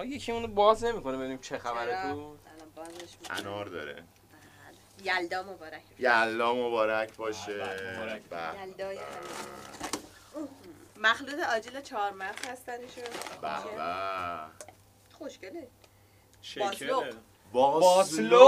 آ یکی اونو باز نمی‌کنه ببینیم چه خبره چرا؟ تو الان بازش می‌کنم. انار داره بله. یلدا مبارک یلا مبارک باشه مبارک. به. یلدای همه. اوه. مخلوط آجیل چهار مغز هستن ایشون به به. خوشگله شکره باسلو.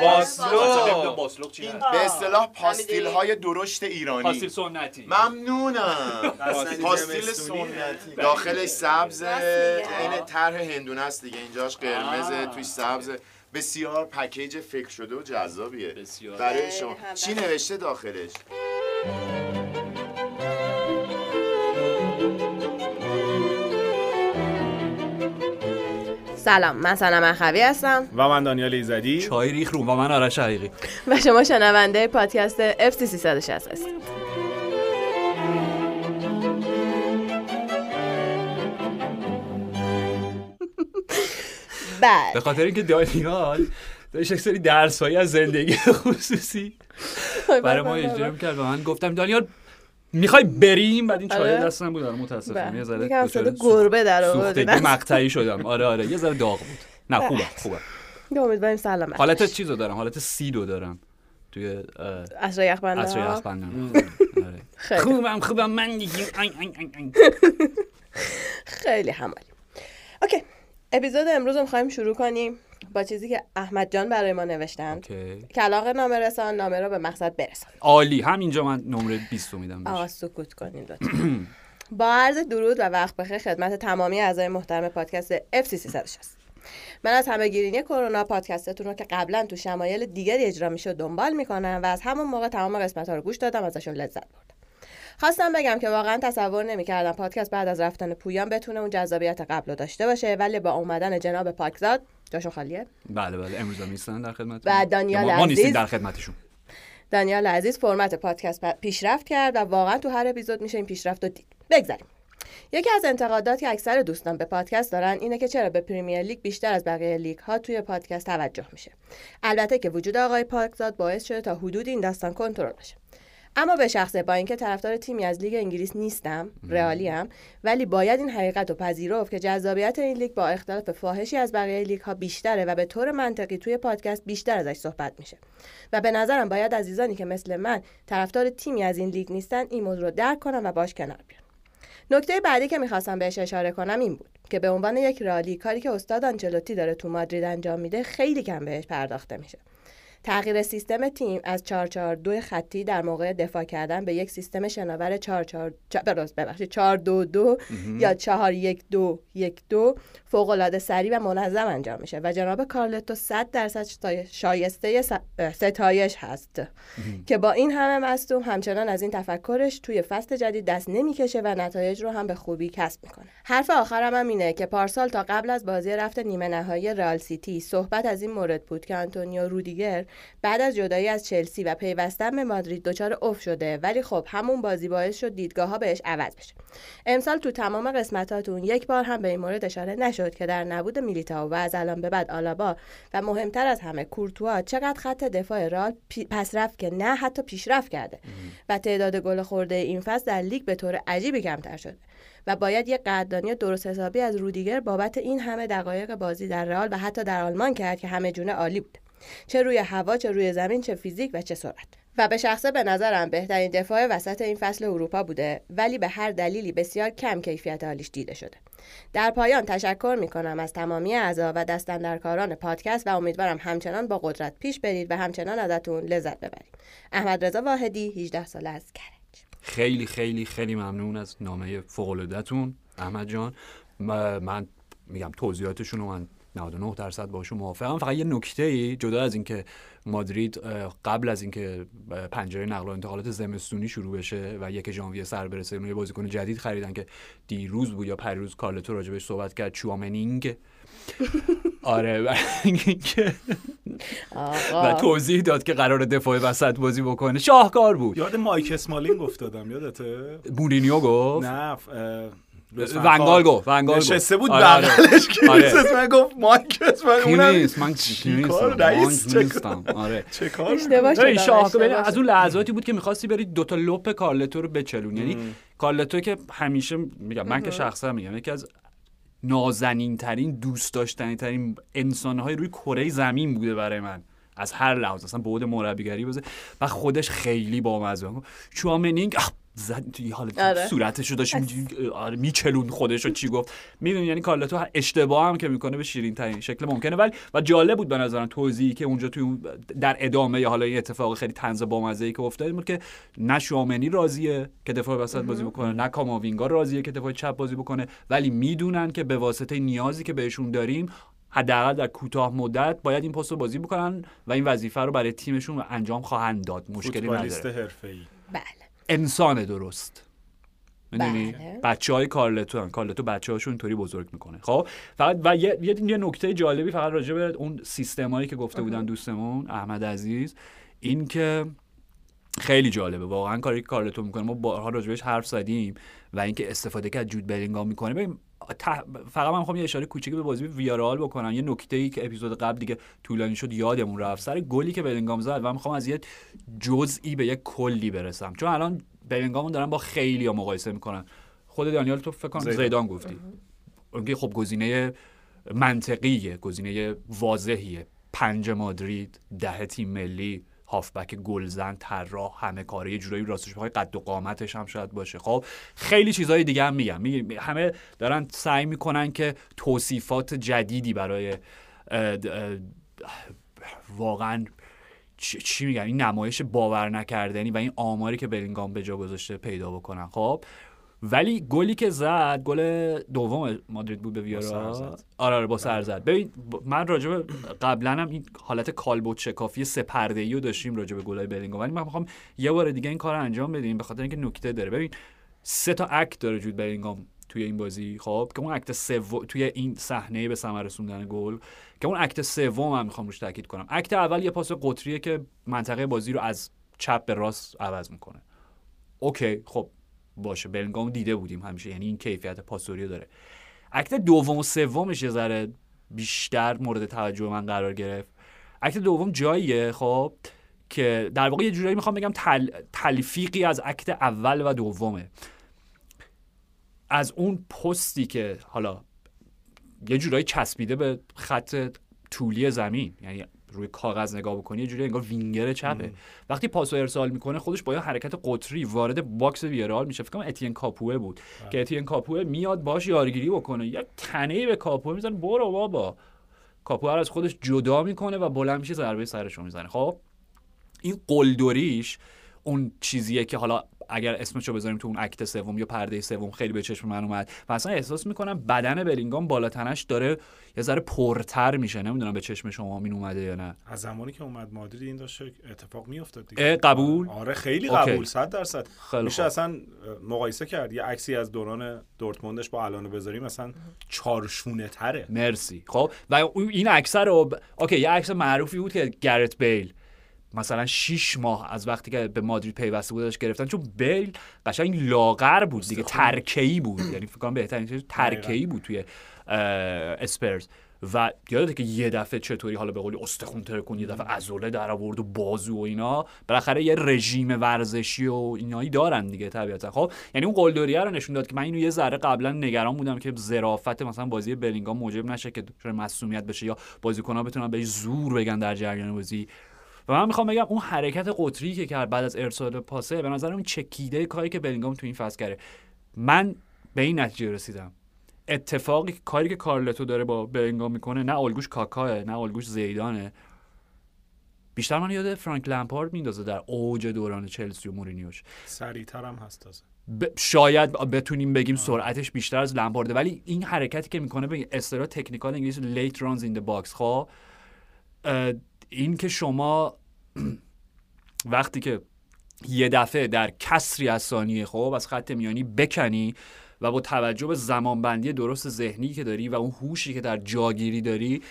باسلو. باسلو. این به اصطلاح پاستیل های درشت ایرانی. پاستیل سنتی. ممنونم. پاستیل. سنتی. داخلش سبز. عین طرح هندونه است دیگه. اینجاش قرمزه آه. توی سبز. بسیار پکیج فکر شده و جذابیه. برای شما. چی بله. نوشته داخلش؟ سلام من سنم اخوی هستم. و من دانیال ایزدی. چای ریخ روم و من آرش حقیقی. و شما شنونده پادکست FC 360 هستید. به بله خاطر اینکه دانیال داشت یک سری درس از زندگی خصوصی برای ما اجرا کرد و من گفتم دانیال می‌خوای بریم؟ بعد این چای آره. دستم بود. آره متاسفانه یه ذره گربه در آورد سوختگی این مقطعی شدم. آره آره. یه ذره داغ بود. نه خوبه خوبه امیدواریم سلامت حالت چیزو دارم؟ حالت سیدو دارم. توی عصر یخبند عصر. خیلی. خوبم خوبم. من دیگه. خیلی هم عالی OK. اپیزود امروز رو می‌خوایم شروع کنیم با چیزی که احمد جان برای ما نوشتند. OK. کلاغ نامه رسان نامه رو به مقصد برسان. عالی. همینجا من نمره 20 رو میدم آقا. سکوت کنین لطفا. با عرض درود و وقت بخیر خدمت تمامی اعضای محترم پادکست FC 360 من از همه گیری کرونا پادکستتون رو که قبلا تو شمایل دیگری اجرا می‌شد دنبال می‌کنم و از همون موقع تمام قسمت ها رو گوش دادم ازشون لذت بردم. خواستم بگم که واقعا تصور نمی‌کردم پادکست بعد از رفتن پویان بتونه اون جذابیت قبل رو داشته باشه ولی با اومدن جناب پاکزاد جاشون خالیه. بله بله امروز هم نیستن در خدمت و دانیال ما, ما نیستیم. در خدمتشون. دانیال عزیز فرمت پادکست پیشرفت کرد و واقعا تو هر اپیزود میشه این پیشرفت رو دید. بگذاریم. یکی از انتقادات که اکثر دوستان به پادکست دارن اینه که چرا به پریمیر لیگ بیشتر از بقیه لیگ ها توی پادکست توجه میشه. البته که وجود آقای پاکزاد باعث شده تا حدودی این داستان کنترل بشه. اما به شخصه با اینکه طرفدار تیمی از لیگ انگلیس نیستم رئالی هم ولی باید این حقیقت رو پذیرفت که جذابیت این لیگ با اختلاف فاحشی از بقیه لیگ ها بیشتره و به طور منطقی توی پادکست بیشتر ازش صحبت میشه. و به نظرم باید عزیزانی که مثل من طرفدار تیمی از این لیگ نیستن این موضوع رو درک کنن و باش کنار بیان. نکته بعدی که می‌خواستم بهش اشاره کنم این بود که به عنوان یک رئالی کاری که استاد آنچلوتی داره تو مادرید انجام میده خیلی کم بهش پرداخته میشه. تغییر سیستم تیم از 442 خطی در موقع دفاع کردن به یک سیستم شناور 44 درست ببخشید 422 یا 4112 فوق العاده سریع و منظم انجام میشه. و جناب کارلتو 100 درصد شای- شایسته ستایش هست که با این همه مصدوم همچنان از این تفکرش توی فصل جدید دست نمی‌کشه و نتایج رو هم به خوبی کسب می‌کنه. حرف آخرم هم اینه که پارسال تا قبل از بازی رفت نیمه نهایی رئال سیتی. صحبت از این مورد بود که آنتونیو رودیگر بعد از جدایی از چلسی و پیوستن به مادرید دچار اوف شده ولی خب همون بازی باعث شد دیدگاه ها بهش عوض بشه. امسال تو تمام قسمتاتون یک بار هم به این مورد اشاره نشد که در نبود میلیتائو و از الان به بعد آلابا و مهمتر از همه کورتوا چقدر خط دفاع رئال پی- پس رفت که نه حتی پیشرفت کرده و تعداد گل خورده این فصل در لیگ به طور عجیبی کمتر شده. و باید یک قدردانی درست حسابی از رودیگر بابت این همه دقایق بازی در رئال و حتی در آلمان کرد که همه جونه عالی بود. چه روی هوا چه روی زمین چه فیزیک و چه سرعت. و به شخصه به نظرم بهترین دفاع وسط این فصل اروپا بوده ولی به هر دلیلی بسیار کم کیفیت حالیش دیده شده. در پایان تشکر می کنم از تمامی اعضا و دستندرکاران پادکست و امیدوارم همچنان با قدرت پیش برید و همچنان ازتون لذت ببرید. احمد رضا واحدی 18 ساله از کرج. خیلی خیلی خیلی ممنون از نامه فوق‌العاده‌تون احمد جان. من میگم توضیحاتشون رو من 99 درصد باشون موافقم. فقط یه نکته ای جدا از اینکه مادرید قبل از اینکه پنجره نقل و انتقالات زمستونی شروع بشه و یک ژانویه سر برسه اون یه بازیکن جدید خریدن که دیروز بود یا پریروز کارلتو راجبش صحبت کرد چوامنینگ. آره و اینکه و توضیح داد که قرار دفاع وسط بازی بکنه. شاهکار بود. یاد مایک اسمالینگ افتادم یادته؟ مورینیو گفت. نه ف- اه، لطفاً. ونگال خواه. گفت ونگال گفت. نشسته بود آره، آره. بغلش که آره. من گفت مایک اونم. نیست؟ من کی چی کار نیستم رئیس من نیستم. آره. چه کار؟ از. اون لحظاتی بود که می‌خواستی بری دوتا لپ کارلتو رو بچلون یعنی کارلتو که همیشه میگم من که شخصا میگم یکی از نازنین ترین دوست داشتنی ترین انسان های روی کره زمین بوده برای من. از هر لحاظ اصلا بعد مربیگری بزه و خودش خیلی بامزه. چوامنینگ اخ، زد توی حال آره. صورتشو داشت آره میچلون خودش رو چی گفت. می‌دونی یعنی کارلتو اشتباه هم که می‌کنه به شیرین ترین شکل ممکنه. ولی و جالب بود به نظرم توضیحی که اونجا توی اون در ادامه یا حالا این اتفاق خیلی طنز بامزه ای که افتاد این بود که نه شوامنی راضیه که دفاع وسط بازی بکنه نه کاماوینگا راضیه که دفاع چپ بازی بکنه. ولی می‌دونن که به واسطه نیازی که بهشون داریم حداقل در کوتاه مدت باید این پست رو بازی بکنن و این وظیفه رو برای تیمشون انجام خواهند داد. مشکلی نداره. حرفه‌ای. بله. انسان درست. می‌دونی؟ بله. بچه های کارلتو هم. کارلتو بچه هاشو اینطوری بزرگ می‌کنه. خب؟ فقط و یه, یه, نکته جالبی فقط راجع به اون سیستمایی که گفته بودن دوستمون احمد عزیز این که خیلی جالبه. واقعا کاری که کارلتو می‌کنه ما بارها راجبش حرف زدیم و اینکه استفاده که از جود بلینگام می‌کنه. ببین فقط من می‌خوام یه اشاره کوچیکی به بازی ویارال بکنم. یه نکته ای که اپیزود قبل دیگه طولانی شد یادمون رفت. سر گلی که بلینگام زد و من می‌خوام از یه جزئی به یه کلی برسم. چون الان بلینگامو دارن با خیلی ها مقایسه می‌کنن. خود دانیال تو فکر کنم زیدان. زیدان گفتی. اونکه خب گزینه منطقیه گزینه واضحیه. پنج مادرید ده تیم ملی. هافبک گلزن طراح همه کاره یه جورایی راستش بخوای قد و قامتش هم شاید باشه. خب خیلی چیزهای دیگه هم میگم. می- همه دارن سعی می‌کنن که توصیفات جدیدی برای واقعا چی میگم؟ این نمایش باور نکردنی و این آماری که بلینگام به جا گذاشته پیدا بکنن. خب ولی گلی که زد گل دوم مادرید بود به ویارا. آره آره با سر زد. ببین من راجع قبلا هم این حالت کالبوت شکافی سپرده‌ای رو داشتیم راجع به گلای بلینگام ولی من می‌خوام یه بار دیگه این کار رو انجام بدیم به خاطر اینکه نکته داره. ببین سه تا اکت داره جود بلینگام توی این بازی خب؟ که اون اکت سوم توی این صحنه به ثمر رسوندن گل که اون act سوم هم می‌خوام روش تاکید کنم. act اول یه پاس قطریه که منطقه بازی رو از چپ به راست عوض می‌کنه. OK خب. باشه. بلینگام دیده بودیم همیشه. یعنی این کیفیت پاسوری رو داره. act دوم و سومش یه بیشتر مورد توجه من قرار گرفت. act دوم جاییه خب که در واقع یه جورایی می‌خوام بگم تل... تلفیقی از act اول و دومه. از اون پستی که حالا یه جورایی چسبیده به خط طولی زمین. یعنی روی کاغذ نگاه بکنی یه جوری انگار وینگر چپه. وقتی پاسو ارسال می‌کنه خودش با یه حرکت قطری وارد box ویارئال میشه. فکر کنم اتین کاپوه بود که اتین کاپوه میاد باش یارگیری بکنه. یک تنه به کاپوه می‌زنه. برو بابا. کاپوه از خودش جدا می‌کنه و بلند میشه ضربه سرش رو می‌زنه. خب؟ این قلدریش اون چیزیه که حالا اگر اسمش رو بذاریم تو اون اکت سوم یا پرده سوم خیلی به چشم من اومد. و اصلا احساس می‌کنم بدن بلینگام بالا تنش داره یه ذره پرتر میشه. نمی‌دونم به چشم شما این اومده یا نه. از زمانی که اومد مادرید این داشت اتفاق میافتاد دیگه. قبول؟ آره خیلی. قبول 100 درصد. میشه. اصلا مقایسه کرد. یه عکسی از دوران دورتموندش با الان بذاریم مثلا چارشونه تره. مرسی. خب و این اکثر رو ب... اوکی یه عکس معروفی بود که گرت بیل. مثلا 6 ماه از وقتی که به مادرید پیوسته بودش گرفتن چون بیل قشنگ لاغر بود دیگه ترکه‌ای بود. یعنی فکر کنم بهترین چیز ترکه‌ای بود توی اسپرز. و یادته که یه دفعه چطوری حالا به قولی استخون ترکون یه دفعه عضله در آورد و بازو و اینا. بالاخره یه رژیم ورزشی و اینایی دارن دیگه طبیعتا. خب یعنی اون قلدریه رو نشون داد که من اینو یه ذره قبلا نگران بودم که ظرافت مثلا بازی بلینگام موجب نشه که دچار مسئولیت بشه یا بازیکن‌ها بتونن بهش زور بگن در جریان بازی. و من می‌خوام بگم اون حرکت قطری که کرد بعد از ارسال پاسه به نظر اون چکیده کاری که بلینگام تو این فصل کرده. من به این نتیجه رسیدم. اتفاقی کاری که کارلتو داره با بلینگام می‌کنه نه الگوش کاکاه نه الگوش زیدانه. بیشتر من یاد فرانک لمپارد میندازه در اوج دوران چلسی و مورینیوش. سریعتر هم هست تازه. ب- شاید بتونیم بگیم سرعتش بیشتر از لمپارده ولی این حرکتی که می‌کنه به اصطلاح technical انگلیسی late runs in box خب؟ این که شما وقتی که یه دفعه در کسری از ثانیه خب از خط میانی بکنی و با توجه به زمانبندی درست ذهنی که داری و اون هوشی که در جاگیری داری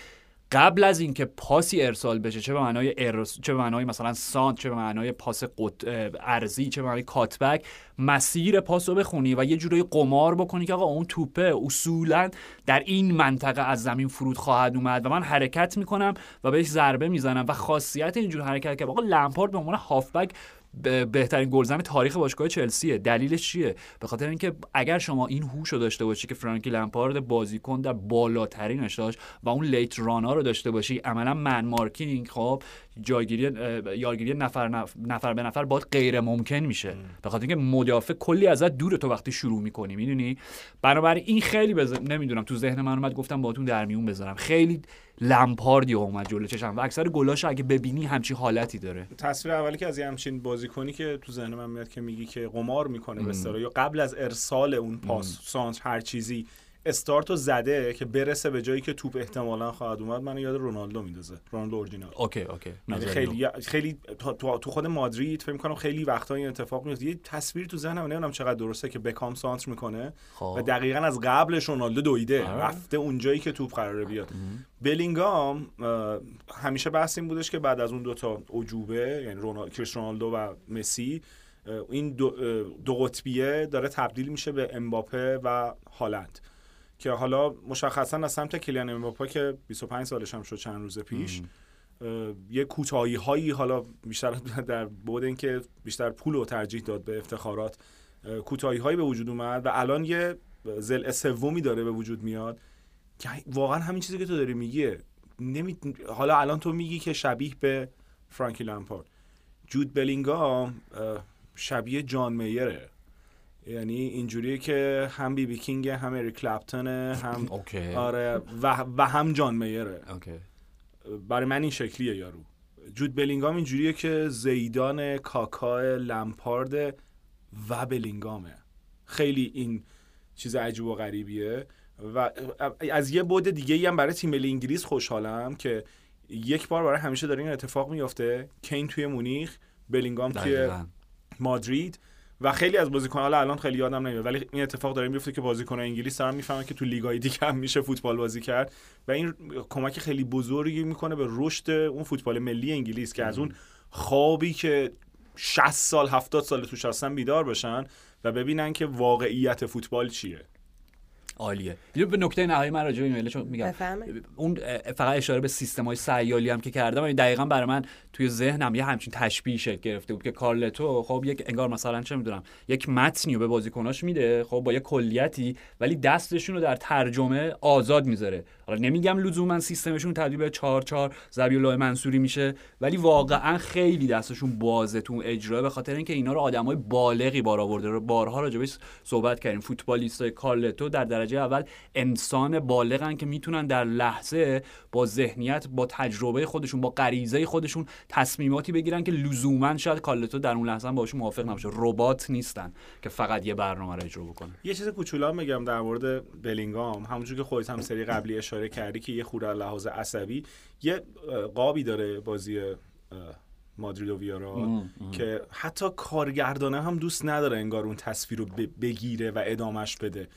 قبل از اینکه پاسی ارسال بشه چه به معنای ارس... چه به معنای مثلا سانت چه به معنای پاس قط... ارزی چه به معنای کاتبک مسیر پاس رو بخونی و یه جورایی قمار بکنی که آقا اون توپه اصولا در این منطقه از زمین فرود خواهد اومد و من حرکت می‌کنم و بهش ضربه می‌زنم و خاصیت اینجور حرکت که آقا لمپارد به عنوان هافبک بهترین گلزن تاریخ باشگاه چلسیه. دلیلش چیه؟ به خاطر اینکه اگر شما این هوش رو داشته باشی که فرانکی لمپارد بازیکن در بالاترینش داشت و اون لیت رانا رو داشته باشی عملا من مارکینگ خب جایگیری یارگیری نفر نف- نفر به نفر باید غیر ممکن میشه. به خاطر اینکه مدافع کلی ازت دوره تو وقتی شروع می‌کنی می‌دونی؟ بنابراین این خیلی بز... نمی‌دونم تو ذهن من اومد گفتم باهاتون در میون بذارم. خیلی لمپاردی اومد جلو چشم و اکثر گلاش اگه ببینی همچین حالتی داره. تصویر اولی که از یه همچین بازیکنی که تو ذهن من میاد که میگی که قمار می‌کنه به یا قبل از ارسال اون پاس سانتر هر چیزی استارتو زده که برسه به جایی که توپ احتمالا خواهد اومد منو یاد رونالدو میندازه. رونالدو original. OK OK. یعنی خیلی خیلی تو- خود مادرید فکر می‌کنم خیلی وقتا این اتفاق میفته یه تصویر تو ذهنم نمی‌دونم چقدر درسته که بکام سانتر می‌کنه خب. و دقیقا از قبلش رونالدو دویده آره. رفته اونجایی که توپ قراره بیاد. بلینگام همیشه بحث این بودش که بعد از اون دوتا عجوبه یعنی رونالدو و مسی این دو, دو قطبیه داره تبدیل میشه به امباپه و هالند. که حالا مشخصا از سمت کلیان امباپه که 25 سالش هم شد چند روز پیش یه کوتاهی هایی حالا بیشتر در بود اینکه بیشتر پول رو ترجیح داد به افتخارات. اه، کوتاهی هایی به وجود اومد و الان یه ضلع سومی داره به وجود میاد که واقعا همین چیزی که تو داری میگیه نمی... حالا الان تو میگی که شبیه به فرانکی لمپارد جود بلینگام شبیه جان میره. یعنی اینجوریه که هم بی بی کینگ هم اریک کلپتونه هم اوکی. آره و, و هم جان میره اوکی. برای من این شکلیه یارو. جود بلینگام اینجوریه که زیدان کاکا لمپارد و بلینگامه. خیلی این چیز عجیب و غریبیه. و از یه بود دیگه هم برای تیم ملی انگلیس خوشحالم که یک بار برای همیشه داره این اتفاق میفته کین توی مونیخ بلینگام توی. مادرید. و خیلی از بازیکن‌ها حالا الان خیلی یادم نمیاد ولی این اتفاق داره میفته که بازیکن‌های انگلیس دارن می‌فهمن که تو لیگ‌های دیگه هم میشه فوتبال بازی کرد و این کمک خیلی بزرگی می‌کنه به رشد اون فوتبال ملی انگلیس که از اون خوابی که 60 سال 70 سال توش هستن بیدار بشن و ببینن که واقعیت فوتبال چیه. عالیه. یه به نکته نهایی من راجع به این چون میگم بفرمایید. اون فقط اشاره به سیستم های سیالی هم که کردم. این دقیقا برای من توی ذهنم یه همچین تشبیه شکل گرفته بود که کارلتو خب یک انگار مثلا چه می‌دونم یک متنی رو به بازیکناش میده خب با یه کلیتی ولی دستشون رو در ترجمه آزاد می‌ذاره. حالا نمیگم لزوما سیستمشون تبدیل به 4 4 ضرب الله منصوری میشه ولی واقعا خیلی دستشون بازه تو اجرا به خاطر اینکه اینا رو آدمای بالغی بار آورده. رو بارها راجبش صحبت کردیم. فوتبالیستای کارلتو در درجه اول انسان بالغن که می‌تونن در لحظه با ذهنیت با تجربه خودشون با غریزه خودشون تصمیماتی بگیرن که لزوما شاید کارلتو در اون لحظه باشون موافق نباشه. ربات نیستن که فقط یه برنامه رو اجرا بکنن. یه چیز کوچولو هم بگم در مورد بلینگام. همونجور که خودت هم سری قبلی اشاره کردی که یه خورده لحاظ عصبی یه قابی داره بازی مادرید و ویارال که حتی کارگردانه هم دوست نداره انگار اون تصویر رو بگیره و ادامش بده.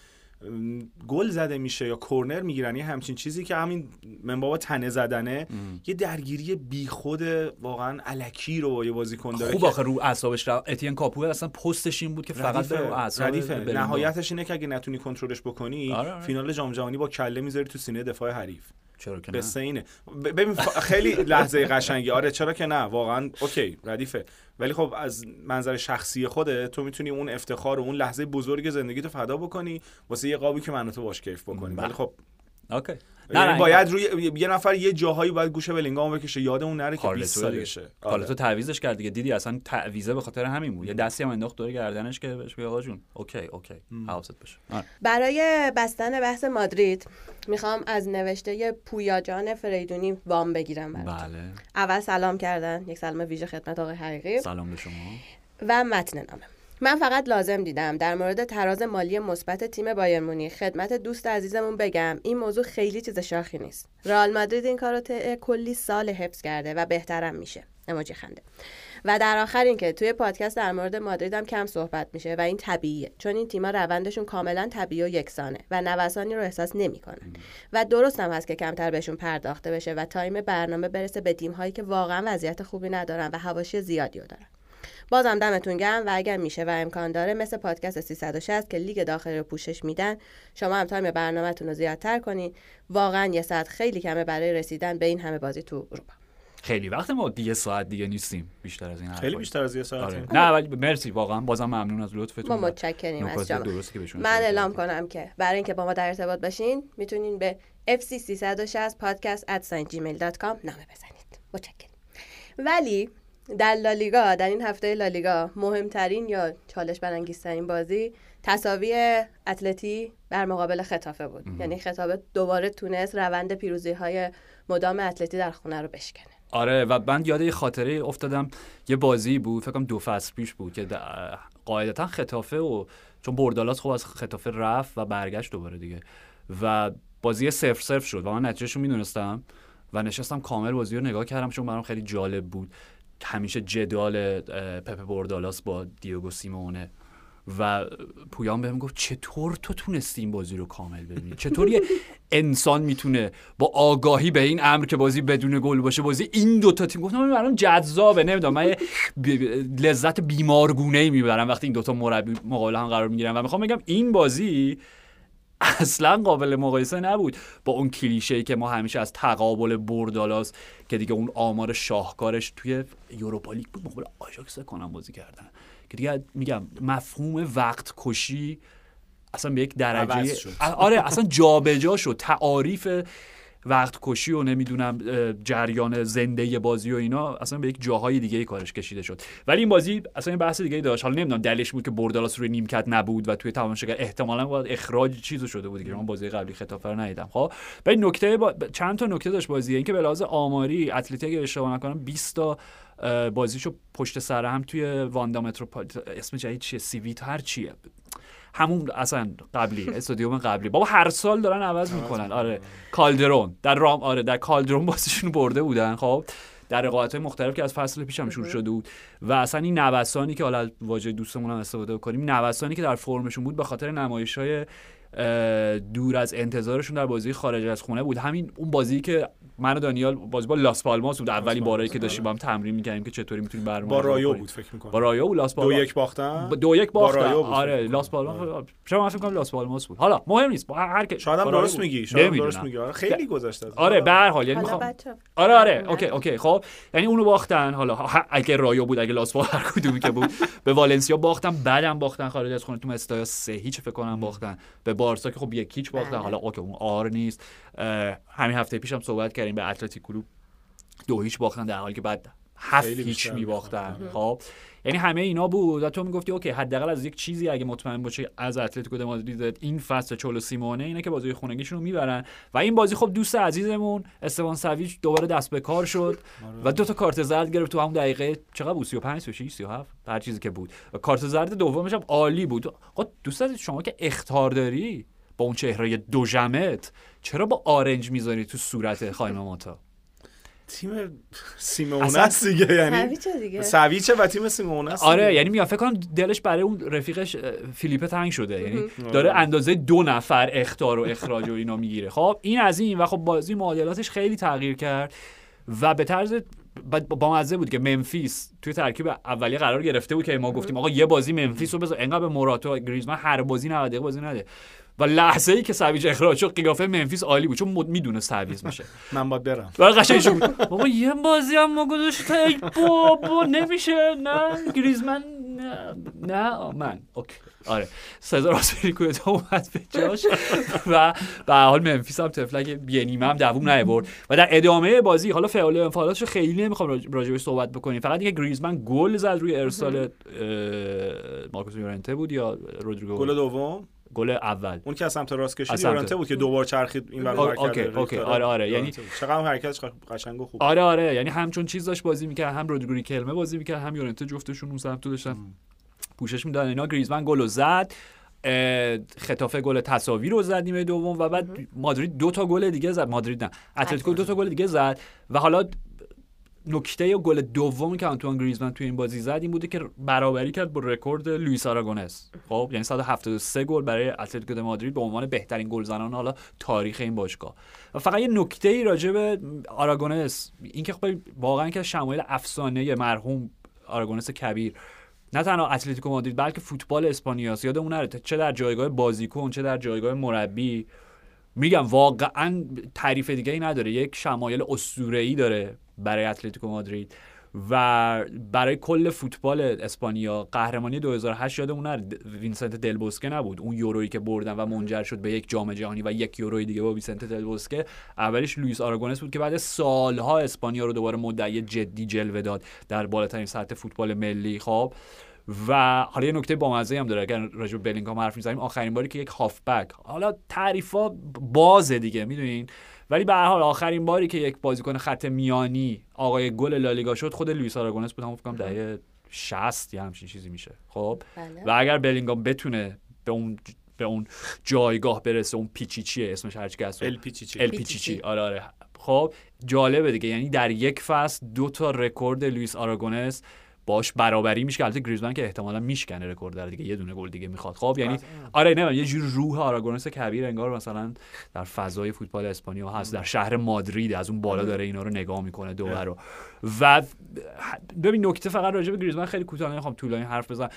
گل زده میشه یا کرنر می‌گیرن یه همچین چیزی که همین من بابا تنه زدنه یه درگیری بیخود واقعا الکی رو یه بازیکن داره خوب آخه رو اعصابش اتین کاپو اصلا پستش این بود که فقط رو اعصاب. نهایتش اینه که اگه نتونی کنترلش بکنی آره، آره. فینال جام جهانی با کله می‌ذاری تو سینه دفاع حریف. چرا که نه؟ قصه اینه. ببین خیلی لحظه قشنگی. آره چرا که نه؟ واقعا اوکی ردیفه. ولی خب از منظر شخصی خوده تو می‌تونی اون افتخار و اون لحظه بزرگ زندگی تو فدا بکنی واسه یه قابی که من تو باش کیف بکنیم ولی خب اوکی. یعنی باید روی یه نفر یه جاهایی باید گوش بلینگام بکشه یادمون نره که 20 کارلتو سالشه آره. کارلتو تعویضش کرد دیگه. دیدی اصلا تعویضه به خاطر همین بود. یه دستی هم انداخت دور گردنش که بهش بگه آقا جون اوکی اوکی. حواست باشه. آره. برای بستن بحث مادرید می‌خوام از نوشته پویا جان فریدونی وام بگیرم براتون. بله. اول سلام کردن. یک سلام ویژه خدمت آقای حقیقی. سلام به شما. و متن نامه. من فقط لازم دیدم در مورد تراز مالی مثبت تیم بایر مونیخ. خدمت دوست عزیزمون بگم این موضوع خیلی چیز شاخی نیست. رئال مادرید این کارو طی کلی سال حفظ کرده و بهترم میشه. اموجی خنده. و در آخر اینکه توی پادکست در مورد مادرید هم کم صحبت میشه و این طبیعیه چون این تیم‌ها روندشون کاملا طبیعی و یکسانه و نوسانی رو احساس نمی‌کنن. و درست هم هست که کمتر بهشون پرداخته بشه و تایم برنامه برسه به تیم‌هایی که واقعا وضعیت خوبی ندارن و حواشی زیادی رو دارن. بازم دمتون گرم و اگر میشه و امکان داره مثل پادکست 360 که لیگ داخلی رو پوشش میدن شما هم تایم برنامهتون رو زیادتر کنین. واقعا یه ساعت خیلی کمه برای رسیدن به این همه بازی تو اروپا. خیلی وقت ما یه ساعت دیگه نیستیم بیشتر از این خیلی حرفا. بیشتر از یه ساعت آره. نه ولی مرسی واقعا بازم ممنون از لطفتون ما متشکریم از شما. من اعلام. کنم که برای اینکه با ما در ارتباط باشین می‌تونین به fc360 podcast at gmail.com نامه بزنید. متشکرم. ولی در لالیگا در این هفته لالیگا مهمترین یا چالش برانگیزترین بازی تساوی اتلتی بر مقابل خطافه بود. یعنی خطافه دوباره تونست روند پیروزی های مدام اتلتی در خونه رو بشکنه. آره و من یاد یه خاطره افتادم. یه بازی بود فکر کنم دو فصل پیش بود که قاعدتا خطافه و چون بردالاس خب از خطافه رفت و برگشت دوباره دیگه. و بازی صفر صفر شد و من نتیجهش رو می‌دونستم و نشستم کامل بازی رو نگاه کردم چون برام خیلی جالب بود. همیشه جدال پپ بردالاس با دیوگو سیمونه. و پویان بهم گفت چطور تو تونستی این بازی رو کامل ببینی؟ چطور یه انسان می‌تونه با آگاهی به این امر که بازی بدون گل باشه بازی این دوتا تیم گفتم برام جذابه نمی‌دونم من لذت بیمارگونه ای می‌برم وقتی این دوتا مربی مقابل هم قرار می‌گیرن. و می‌خوام بگم این بازی اصلا قابل مقایسه نبود. با اون کلیشه ای که ما همیشه از تقابل بردالاس که دیگه اون آمار شاهکارش توی یوروپا لیگ بود مقابل آژاکس کنم بازی کردن. که دیگه میگم مفهوم وقت کشی اصلا به یک درجه. آره اصلا جابجا شد. تعاریف وقت کشی و نمی‌دونم جریان زنده بازی و اینا اصلا به یک جاهای دیگه کارش کشیده شد. ولی این بازی اصلا این بحث دیگه داشت. حالا نمی‌دونم دلیلش بود که بردالاس روی نیمکت نبود و توی تماشاگر احتمالاً باید اخراج چیزو شده بود دیگه. من بازی قبلی خطافه رو ندیدم. خب ولی نکته با... چند تا نکته داشت بازی. اینکه به لحاظ آماری اتلتی اگه اشتباه نکنم 20 تا بازیشو پشت سر هم توی واندا متروپولیتان اسم جدید چیه؟ سیویت هر چیه. همون اصلا قبلی استادیوم قبلی. بابا هر سال دارن عوض می‌کنن. آره. کالدرون. در رام آره در کالدرون بازیشون برده بودن. خب در رقابت های مختلف که از فصل پیشم شروع شده بود. و اصلا این نوسانی که حالا واژه دوستمون هم استفاده کنیم نوسانی که در فرمشون بود به خاطر نمایش های دور از انتظارشون در بازی خارج از خونه بود. همین اون بازی که من و دانیال بازی با لاس پالماس بود. اولین بارایی که داشتیم با هم تمرین می‌کردیم که چطوری می‌تونیم برنامه با رایو. بود فکر می‌کنم. با رایو و لاس دو پالماس یک باختن؟ با دو یک با باختن. رایو بود آره لاس. پالماس. شما من فکر کنم لاس پالماس بود. حالا مهم نیست. با هر که شاید هم با درست بود. میگی شاید. درست میگی. آره خیلی گذشته آره به هر حال یعنی می‌خوام آره آره اوکی اوکی. خب یعنی اونو باختن. حالا اگه رایو بود اگه لاس پالماس هر کدومی که بود به والنسیا باختن بعدم باختن خارج از خونه. تو استایا سه هیچ فکر کنم باختن. به بارسا که خب یک هیچ باختن بله. حالا اوکی اون آر نیست. همین هفته پیشم صحبت کردیم به اتلتیک کلوب دو هیچ باختن در حالی که بعد هفت هیچ میباختن. خب. یعنی همه اینا بود. و تو می‌گفتی اوکی حداقل از یک چیزی اگه مطمئن باشی از اتلتیکو د مادرید این فصل چولو سیمئونه اینه که بازی خونگیشون رو می‌برن. و این بازی خب دوست عزیزمون استوان سویچ دوباره دست به کار شد. و دو تا کارت زرد گرفت تو همون دقیقه چقدر بود؟ 35 36 37 هر چیزی که بود. و کارت زرد دومش هم عالی بود. آقا دوست عزیز شما که اختار داری با اون چهره دو جمت چرا با آرنج می‌ذاری تو صورت خایم ماتا؟ تیم سیمونه است دیگه یعنی سویچه و تیم سیمونه است آره. یعنی میاد فکر کنم دلش برای اون رفیقش اه، فیلیپ تنگ شده. یعنی داره اندازه دو نفر اخطار و اخراج و اینا می‌گیره. خب این از این و خب بازی معادلاتش خیلی تغییر کرد و به طرز با- با مزه بود که ممفیس توی ترکیب اولیه قرار گرفته بود که ما گفتیم آقا یه بازی ممفیس رو بذار انقدر به موراتا و گریزمان هر بازی 90 دقیقه بازی نده. و لحظه ای که ساویچ اخراج شد قیافه ممفیس عالی بود چون می‌دونست تعویض میشه. من باید برم. برای قشنگ شد. بابا یه بازی هم ما گذاشت ای بابا نمیشه. نه گریزمن نه نه من اوکی. آره. سزار آزپیلیکوئتا اومد به جاش و به هر حال ممفیس هم طفلک یه نیمه هم دووم نیورد و در ادامه بازی حالا فعل و انفعالاتش رو خیلی نمی‌خوام راج- راجبش صحبت بکنیم. فقط اینکه گریزمن گل زد روی ارسال مارکوس یورنته بود یا رودریگو؟ گل دوم. گل اول. اون که از سمت راست کشید یورنته بود که دوبار چرخید این آه، اونور اوکی،. اوکی. آره، آره. یعنی-. چقدر حرکتش قشنگ و خوب. آره آره. یعنی همچون چیز داشت بازی می‌کرد هم رودریگو ریکلمه بازی می‌کرد هم یورنته جفتشون اون سمت داشتن. پوشش می‌دادن. اینا گریزمن گل رو زد خطافه گل تساوی رو زد نیمه دوم و بعد مادرید دو تا گل دیگه زد. مادرید نه. اتلتیکو دو تا گل دیگه زد. و حالا نکته گل دومی که آنتوان گریزمن توی این بازی زد این بوده که برابری کرد با رکورد لوئیس آراگونس خب یعنی 173 گل برای اتلتیکو د مادرید به عنوان بهترین گلزنان حالا تاریخ این باشگاه. و فقط یه نکته ای راجع به آراگونس اینکه خب واقعا که شمایل افسانه مرحوم آراگونس کبیر. نه تنها اتلتیکو مادرید بلکه فوتبال اسپانیا یادمون نره. چه در جایگاه بازیکن چه در جایگاه مربی. میگم واقعا تعریف دیگه ای نداره. یک شمایل اسطوره‌ای داره برای اتلتیکو مادرید و برای کل فوتبال اسپانیا. قهرمانی 2008 یادمون نره. وینسنت دل بوسکه نبود. اون یورویی که بردن و منجر شد به یک جام جهانی و یک یوروی دیگه با وینسنت دل بوسکه اولش لوئیس آراگونس بود که بعد سالها اسپانیا رو دوباره مدعی جدی جلوه داد در بالاترین سطح فوتبال ملی. خب و حالا یه نکته بامزه هم داره اگر راجع به بلینگهام حرف می‌زنیم آخرین باری که یک هافبک. حالا تعریفا بازه دیگه می‌دونین؟ ولی به هر حال آخرین باری که یک بازیکن خط میانی آقای گل لالیگا شد خود لوئیس آراگونس بود. هم فکر کنم دهه 60 یا همچین چیزی میشه. خب؟ بله. و اگر بلینگام بتونه به اون به اون جایگاه برسه اون پیچیچیه اسمش هرچی که هست ال پیچیچی. ال پیچیچی. پیچیچی. آره آره. خب؟ جالبه دیگه. یعنی در یک فصل دو تا رکورد لوئیس آراگونس باش برابری میشه که البته گریزمان که احتمالا میشکنه رکورد در دیگه یه دونه گل دیگه می‌خواد. خب یعنی آره نه یه جور روح آراگونس کبیر انگار مثلا در فضای فوتبال اسپانیا هست در شهر مادرید از اون بالا داره اینا رو نگاه می‌کنه دور رو. و ببین نکته فقط راجع به گریزمان خیلی کوتاه نمی‌خوام طولانی حرف بزنم.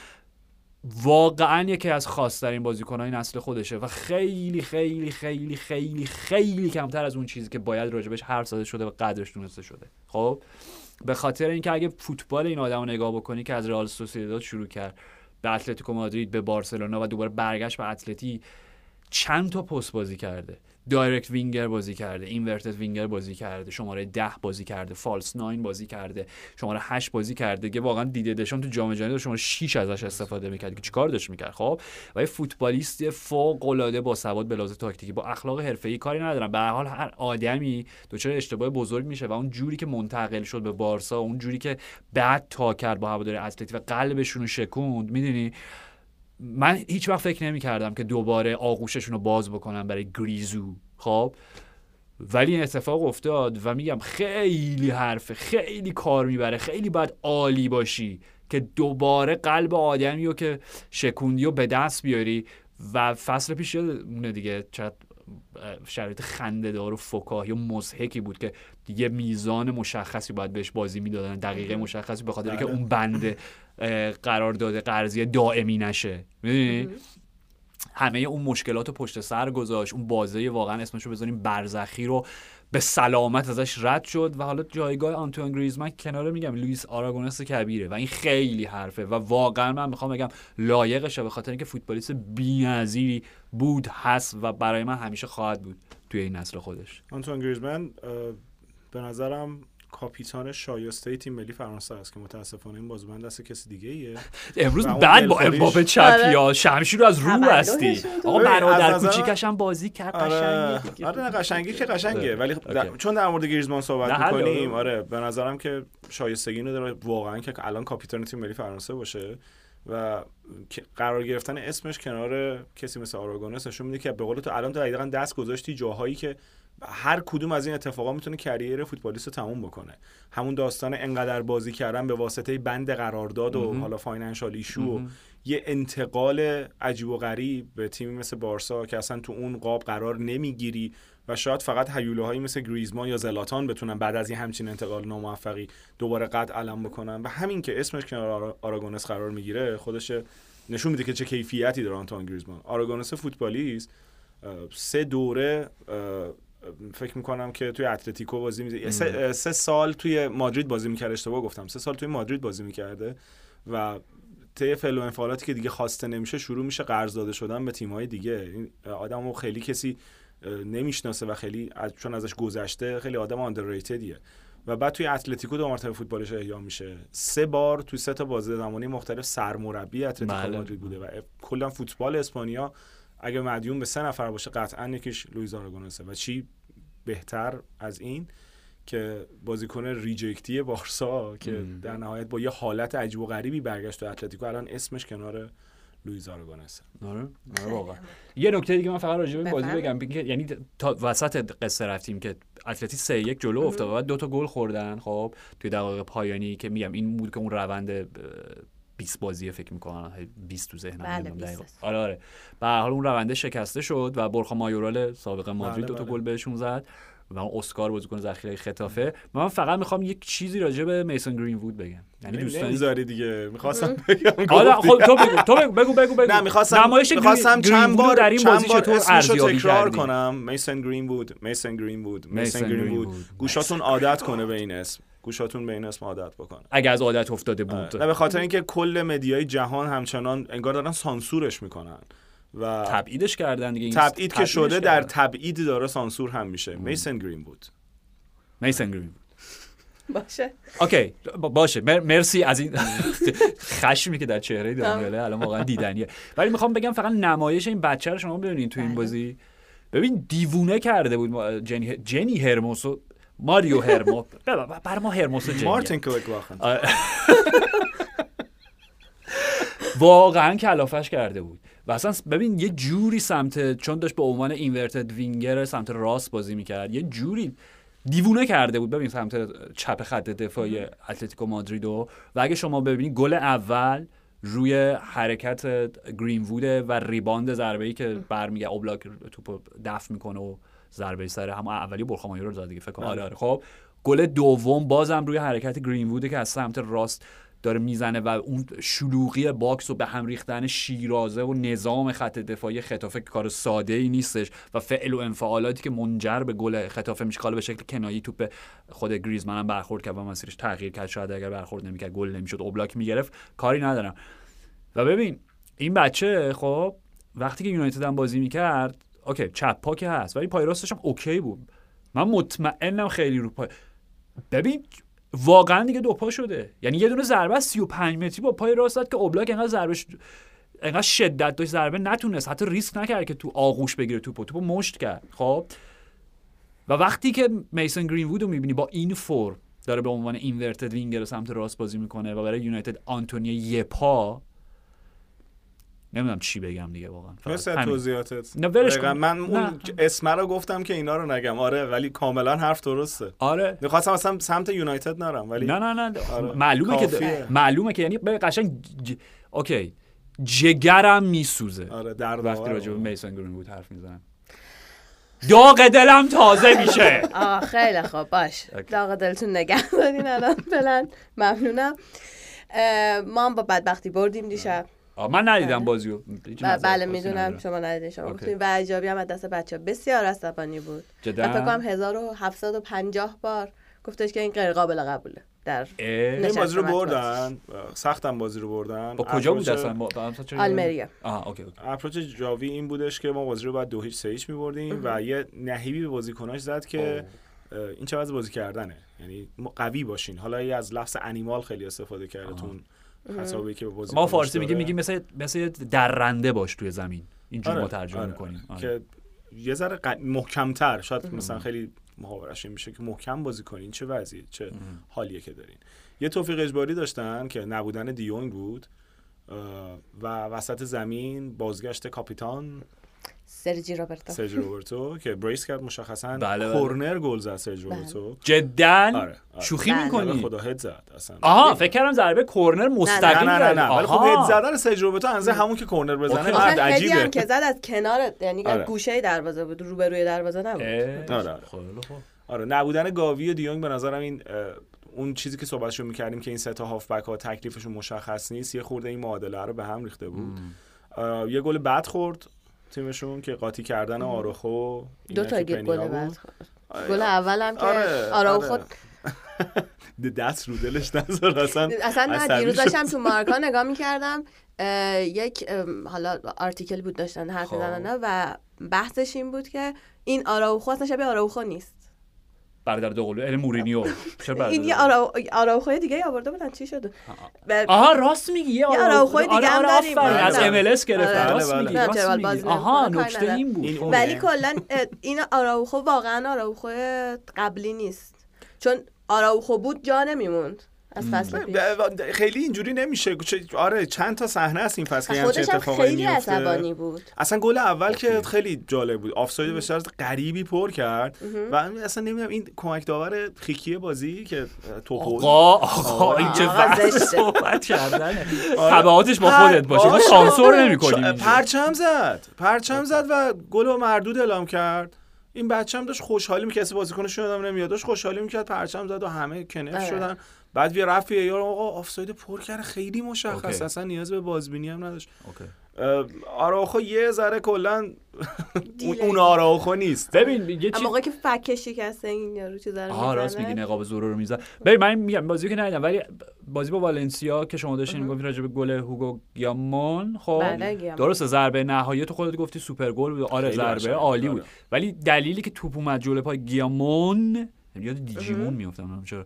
واقعا یکی از خاصترین بازیکنهای نسل خودشه و خیلی خیلی خیلی خیلی خیلی کمتر از اون چیزی که باید راجبش حرف زده شده و قدرش دونسته شده. خب؟ به خاطر اینکه اگه فوتبال این آدم رو نگاه بکنی که از رئال سوسیداد شروع کرد به اتلتیکو مادرید به بارسلونا و دوباره برگشت به اتلتی چند تا پست بازی کرده. direct winger بازی کرده inverted winger بازی کرده شماره ده بازی کرده false nine بازی کرده شماره هشت بازی کرده که واقعا دیده دشان تو جام جهانی شماره 6 ازش استفاده می‌کرد که چیکار داشت می‌کرد خب؟ و یه فوتبالیست فوق العاده با سواد به لحاظ تاکتیکی با اخلاق حرفه‌ای کاری ندارم به هر حال هر آدمی دچار اشتباه بزرگ میشه و اون جوری که منتقل شد به بارسا اون جوری که بعد تا کرد با هواداری اتلتی و قلبشون رو شکوند می‌دونی؟ من هیچ وقت فکر نمی کردم که دوباره آغوششون رو باز بکنم برای گریزو. خب؟ ولی این اتفاق افتاد و میگم خیلی حرفه خیلی کار می‌بره خیلی باید عالی باشی که دوباره قلب آدمی رو که شکوندی و به دست بیاری و فصل پیش یادمونه دیگه چقدر شرایط خندهدار و فکاهی و مضحکی بود که یه میزان مشخصی باید بهش بازی می‌دادن دقیقه مشخصی به خاطر که بله. اون بند اه، قرارداد قرضی دائمی نشه. می‌دونی؟ همه اون مشکلات رو پشت سر گذاشت. اون بازه واقعا اسمش رو بذاریم برزخی رو به سلامت ازش رد شد و حالا جایگاه آنتوان گریزمن کنار میگم لوئیس آراگونس کبیره و این خیلی حرفه و واقعا من می‌خوام بگم لایقشه به خاطر اینکه فوتبالیست بی‌نظیری بود هست و برای من همیشه خواهد بود توی این نسل خودش. آنتوان گریزمن به نظرم کاپیتان شایسته تیم ملی فرانسه است که متاسفانه این بازوبند دست کسی دیگه ایه امروز بعد با امباپه چپی ها شمشیر رو از رو هستی. آقا برادر کوچیکش هم بازی کرد آره قشنگه. آره نه قشنگی که قشنگه ولی خب. چون در مورد گریزمان صحبت می‌کنیم. آره به نظرم که شایستگی اینو داره واقعا که الان کاپیتان تیم ملی فرانسه باشه و که قرار گرفتن اسمش کنار کسی مثل آراگونس نشون میده که به قول تو الان تو دقیقا دست گذاشتی جاهایی که هر کدوم از این اتفاقا می‌تونه کریر فوتبالیست رو تموم بکنه همون داستان انقدر بازی کردن به واسطه بند قرارداد و. حالا financial issue و. یه انتقال عجیب و غریب به تیمی مثل بارسا که اصلا تو اون قاب قرار نمی‌گیری و شاید فقط هیولاهایی مثل گریزمان یا زلاتان بتونن بعد از این همچین انتقال ناموفقی دوباره قد علم بکنن و همین که اسمش کنار آرا- آراگونس قرار می‌گیره خودش نشون میده که چه کیفیتی داره آنتوان گریزمان آراگونس فوتبالیست سه دوره فکر می‌کنم که توی اتلتیکو بازی میده سه, سه سال توی مادرید بازی می‌کرد اشتباه گفتم. سه سال توی مادرید بازی می‌کرده و طی فعل و انفعالاتی که دیگه خواسته نمیشه شروع میشه قرض داده شدن به تیم‌های دیگه. این آدمو خیلی کسی نمی‌شناسه و خیلی از چون ازش گذشته خیلی آدم آندرریتدیه و بعد توی اتلتیکو دو مرتبه فوتبالش احیا میشه. سه بار توی سه تا بازی زمانی مختلف سرمربی اتلتیکو بله. مادرید بوده و کلا فوتبال اسپانیا اگه مدیون به سه نفر باشه قطعا یکیش لوئیز آراگونسه و چی بهتر از این که بازیکن reject ی بارسا که مم. در نهایت با یه حالت عجیب و غریبی برگشت تو اتلتیکو الان اسمش کنار لوئیز آراگونسه آره آره واقعا یه نکته دیگه من فقط راجع به بازی. بگم یعنی تا وسط قصه رفتیم که اتلتی سه یک جلو افتاد و دو تا گل خوردن خب توی دقایق پایانی که میگم این بود که اون روند 20 بازی فکر می‌کنم 20 تو ذهنم بله، نمی‌دونم 20 دقیقاً. است. آره آره به هر حال اون رونده شکسته شد و برخا مایورال سابق مادرید بله، دو تا بله. گل بهشون زد و اون اسکار بازیکن ذخیره خطافه من فقط می‌خوام یک چیزی راجع به میسون گرین وود بگم یعنی دوستان نمی‌ذاری دیگه می‌خواستم بگم آره گفتی. خب تو بگو تو بگو بگو بگو, بگو. نه می‌خواستم نمایش می‌خواستم چند وود بار در این بازی چطور ارزیابی تکرار کنم میسن گرین بود میسن گرین بود میسن میسن گرین بود. گوشاتون عادت کنه به این اسم گوشاتون به این اسم عادت بکنه. اگه از عادت افتاده نه بود به خاطر اینکه کل مدیای جهان همچنان انگار دارن سانسورش می‌کنن و تبعیدش کردن دیگه. این تبعید که شده در. تبعید داره سانسور هم میشه. میسن گرین بود. میسن گرین بود. باشه. اوکی با- باشه. مر- مرسی از این خشمی که در چهره دانیاله الان واقعا دیدنیه. ولی می‌خوام بگم فقط نمایش این بچه رو شما ببینید تو این بله. بازی. ببین دیوونه کرده بود جنی, جنی هرموسو ماریو هرمو بر ما هرموسو جنی مارتین آره. واقعا کلافش کرده بود. و اصلا ببین یه جوری سمت چون داشت به عنوان inverted winger سمت راست بازی می‌کرد یه جوری دیوونه کرده بود. ببین سمت چپ خط دفاعی اتلتیکو مادریدو و اگه شما ببینید گل اول روی حرکت گرین ووده و rebound ضربه ای که برمیگه اوبلاک توپو دفع می‌کنه و ضربه سر هم اولی بورخا مایورال زد دیگه فکر کنم. آره آره. خب گل دوم بازم روی حرکت گرین ووده که از سمت راست داره می‌زنه و اون شلوغی box و به هم ریختن شیرازه و نظام خط دفاعی ختافه که کار ساده ای نیستش و فعل و انفعالاتی که منجر به گل ختافه میشه حالا به شکل کنایی توپ خود گریزمن هم برخورد کرد و مسیرش تغییر کرد شاید اگر برخورد نمی‌کرد گل نمی‌شد اوبلاک می‌گرفت. کاری ندارم. و ببین این بچه خب وقتی که یونایتد هم بازی می‌کرد OK چپ پا که هست ولی پای راستش هم OK بود. من مطمئنم خیلی رو پای ببین واقعا دیگه دو پا شده. یعنی یه دونه ضربه از 35 متری با پای راست داد که اوبلاک انقدر ضربه. انقدر شدت داشت ضربه نتونست حتی ریسک نکرد که تو آغوش بگیره توپو. توپو مشت کرد خب؟ و وقتی که میسن گرین وود می‌بینی با این فرم داره به عنوان inverted winger سمت راست بازی می‌کنه و برای یونایتد آنتونی یه پا نمی‌دونم چی بگم دیگه واقعا. همین. توضیحاتت. نه، ولش. کن. من اون نه. اسم رو گفتم که اینا رو نگم. آره ولی کاملا حرف درسته. آره. می‌خواستم اصلا سمت یونایتد نرم ولی نه نه نه. آره. معلومه که کافیه. معلومه که یعنی ببین قشنگ ج... اوکی. جگرم میسوزه. آره در وقتی راجع به میسن گرین بود حرف می‌زنم. داغ دلم تازه میشه. آه خیلی خوب. باش. داغ دلتون نگه دارین الان فعلا ممنونم ما هم با بدبختی بردیم دیشب. من ندیدم بازیو. هیچ ب- نظر بله می‌دونم. شما ندیدین. شما. گفتین و ژاوی هم از دست بچه بسیار عصبانی بود. جدا؟ فکر کنم 1750 بار گفتش که این غیر قابل قبوله. در این بازی رو. بردن؟ سختم بازی رو بردن. با کجا بود اصلا؟ آلمریا. آها اوکی OK. approach جاوی این بودش که ما بازی رو بعد دو هیچ سه هیچ می‌بردیم و یه نهیبی به بازیکناش زد که این چه وضع بازی کردنه. یعنی قوی باشین. حالا یه از لفظ انیمال خیلی استفاده کرده تون خطابی که به بازی ما فارسی میگیم میگیم مثل مثل درنده باش توی زمین. اینجوری آره، ما ترجمه آره، می‌کنیم. آره. که یه ذره ق- محکمتر. شاید مثلا خیلی محاورش این میشه که محکم بازی کنین. چه وضعیه؟ چه حالیه که دارین. یه توفیق اجباری داشتن که نبودن دیونگ بود و وسط زمین بازگشت کاپیتان سرجی روبرتو سرج روبرتو که بریس کرد مشخصا بله، بله. کورنر گل زد سرج روبرتو جدا آره، آره. شوخی بله. می‌کنی خدا هد زد اصلا آها فکر کردم ضربه کورنر مستقیم نه نه نه. ولی خب. هد زدن سرج روبرتو انزه همون که کورنر بزنه. مرد عجیبه هم که زد از کنار یعنی آره. گوشه دروازه بود روبروی دروازه نبود آره، آره. خیلی خوب. آره نبودن گاوی و دیونگ به نظرم این اون چیزی که صحبتشو می‌کردیم که این سه تا هافبک ها تکلیفشون مشخص نیست یه خورده این معادله رو به هم ریخته بود یه گل بد خورد تیمشون که قاطی کردن آروخو دو تا گل گل. بعد گل اولم که آره آراو آره. دست رو دلش نذار اصلا اصلا دیروز. داشتم تو مارکا نگاه می‌کردم یک حالا آرتیکل بود داشتن حرف خب. می‌زنن و بحثش این بود که این آراوخو اصلا شبیه آراوخو نیست برادر دوقلو ال مورینیو این یه. آراوخوی دیگه آورده بودن چی شد آها راست میگی یه آراوخو آراوخوی دیگه آره، هم آره، داریم. از. ام ال اس گرفتن. راست میگی آها نکته. این بود. ولی کلا این آراوخو واقعا آراوخو قبلی نیست چون آراوخو بود جا نمیموند از فصل پیش. ب- خیلی اینجوری نمیشه. آره چند تا صحنه است این فصل که همچین خودش هم خیلی عصبانی بود. اصلا گل اول که خیلی. جالب بود. آفساید به شرط غریبی پر کرد و اصلا نمی‌دونم این کمک داور خیکی بازی که توپ آقا آقا این چه. صحبت کردنه. آره. تبعاتش با خودت باشه. ما باشه. سانسور نمی‌کنیم. پرچم زد. پرچم زد و گل رو مردود اعلام کرد. این بچه هم داشت خوشحالی می‌کرد. کسی بازیکنش یادم نمیاد. داشت خوشحالی می‌کرد. پرچم زد و همه کنف آره. شدن. بعد وی رفت VAR آقا آفساید پر کرد خیلی مشخص OK. اصلا نیاز به بازبینی هم نداشت آراخو یه ذره کلا اون- آراخو نیست ببین یه چیز موقعی که فک شکسته این یارو چیزا رو آها راست می‌زنه. میگی نقاب زورو رو می‌زد ببین من میگم بازی که ندیدم ولی بازی با والنسیا که شما داشتین گفتین راجع به گل هوگو گیامون خب بله، گیامون. درسته ضربه نهایی تو خودت گفتی سوپر گل بود آره ضربه. عالی بود آره. ولی دلیلی که توپ اومد جلوی پای گیامون یاد دیجیمون میافتم چرا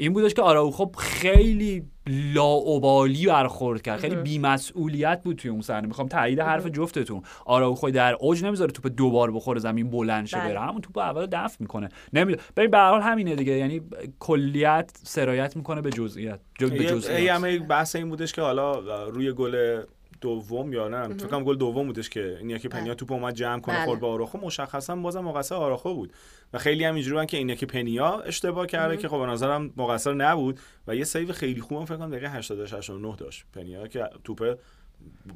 این بودش که آراوخو خیلی لاوبالی برخورد کرد. خیلی بیمسئولیت بود توی اون صحنه. می‌خوام تایید حرف جفتتون. آراوخو در اوج نمی‌ذاره توپ دوبار بخوره زمین بلند شه بله. بره همون توپ اول دفع می‌کنه. نمی‌دونم ببین به هر حال همینه دیگه. یعنی کلیت سرایت می‌کنه به جزئیات. به ای جزئیات. همه بحث این بودش که حالا روی گل دوم یا نه؟ فکر کنم گل دوم بودش که اینیاکی پنیا توپ اومد جمع کنه بله. خورد به آراخو مشخصا بازم مقصر آراخو بود. و خیلی هم اینجوری که اینیاکی پنیا اشتباه کرده که خب به نظرم مقصر نبود. و یه save خیلی خوبم فکر کنم دقیقه 80 89 داشت. پنیا که توپ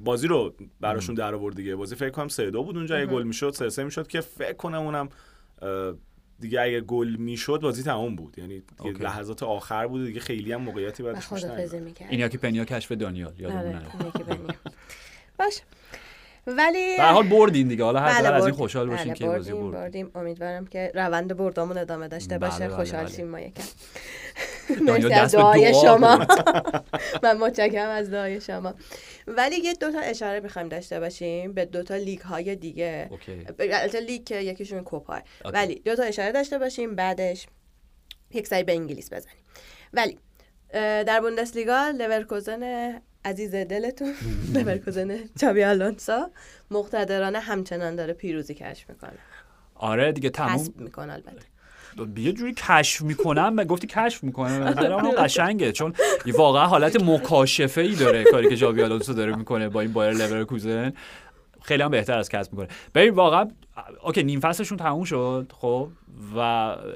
بازی رو براشون در آورد دیگه. بازی فکر کنم 3 2 بود اونجا. یه گل می‌شد 3 3 می‌شد که فکر کنم اونم دیگه اگه گل می‌شد بازی تمام بود یعنی دیگه اوکی. لحظات آخر بود دیگه خیلی هم موقعیتی بعدش پیش خدافزی نیومد. می‌کرد این یکی پنیا کشف دانیال یادمون آره. باش ولی به هر حال بردین دیگه حالا هر بله، از این بردیم. خوشحال باشین بله، که بازی بردیم، برد بردیم امیدوارم که روند بردامون ادامه داشته باشه بله، خوشحال بله. شیم ما یکم مرسی از دعای دعا شما. من متشکرم از دعای شما. ولی یه دوتا اشاره می‌خوایم داشته باشیم به دوتا لیگ های دیگه. البته لیگ که یکیشون کوپا. ولی دوتا اشاره داشته باشیم بعدش یک سری به انگلیس بزنیم. ولی در بوندسلیگا لورکوزن عزیز دلتون لورکوزن چابی آلونسو مقتدرانه همچنان داره پیروزی کشف می‌کنه. آره دیگه تموم. می‌کنه البته. یه جوری کشف می‌کنم و گفتی کشف می‌کنه به نظرم اون قشنگه. چون واقعا حالت مکاشفه ای داره کاری که جاوی آلونسو داره می‌کنه با این بایر لورکوزن خیلی هم بهتر از کسب می‌کنه. ببین واقعا OK نیم فصلشون تموم شد خب و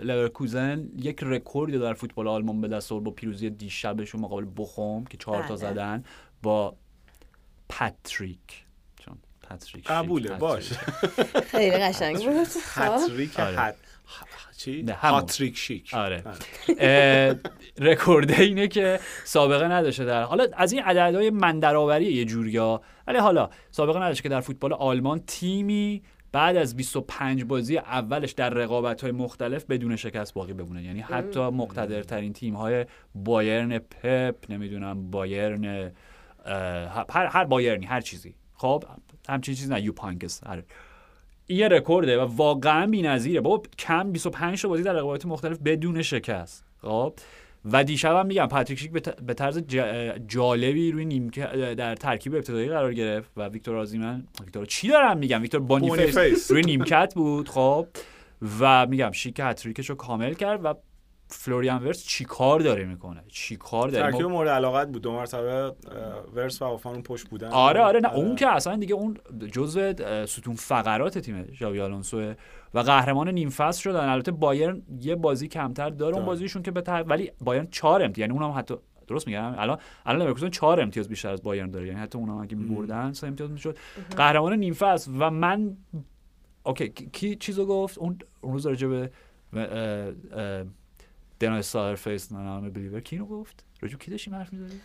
لورکوزن یک رکورد در فوتبال آلمان به دست آورد با پیروزی دیشبشون مقابل بخوم که چهار تا بله. زدن با پاتریک. چون پاتریک قبوله پاتریک. باش خیلی قشنگ بود. خب. آره. چی؟ نه،. هاتریک شیک. آره. اه، رکورده اینه که سابقه نداشته در حالا از این عددهای من درآوری یه جوریا ولی حالا سابقه نداشته که در فوتبال آلمان تیمی بعد از 25 بازی اولش در رقابت های مختلف بدون شکست باقی بمونه. یعنی حتی مقتدرترین تیم های بایرن پپ نمی‌دونم بایرن هر هر بایرنی هر چیزی. خب همچین چیزی نه یو پانکس هر یه رکورده و واقعا بی‌نظیره. بابا کم 25 تا بازی در رقابت مختلف بدون شکست. خب؟ و دیشب هم میگم پاتریک شیک به طرز جالبی روی نیمکت در ترکیب ابتدایی قرار گرفت و ویکتور اوسیمن ویکتور چی دارم میگم؟ ویکتور بونیفیس. روی نیمکت بود. خب؟ و میگم شیک هتریکش رو کامل کرد و فلوریان ویرتز چیکار داره می‌کنه؟ چیکار داره؟ ترکیب مورد علاقت بود. دو مرتبه ویرتز و هافمن اون پشت بودن. آره آره نه اون که اصلا دیگه اون جزء ستون فقرات تیم ژاوی آلونسو و قهرمان نیم فصل شدن. البته بایرن یه بازی کمتر داره اون. بازیشون که به تر... ولی بایرن 4 امتیاز یعنی اونم حتی درست میگم؟ الان الان لورکوزن 4 امتیاز بیشتر از بایرن داره. یعنی حتی اونم اگه می‌بردن 3 امتیاز می‌شد. قهرمان نیم فصل و من اوکی کی- کی چیزو گفت؟ اون اون روز راجع به دنای سایرل فیس نان بلیور کی اینو گفت به کی داشتیم حرف می‌زدیم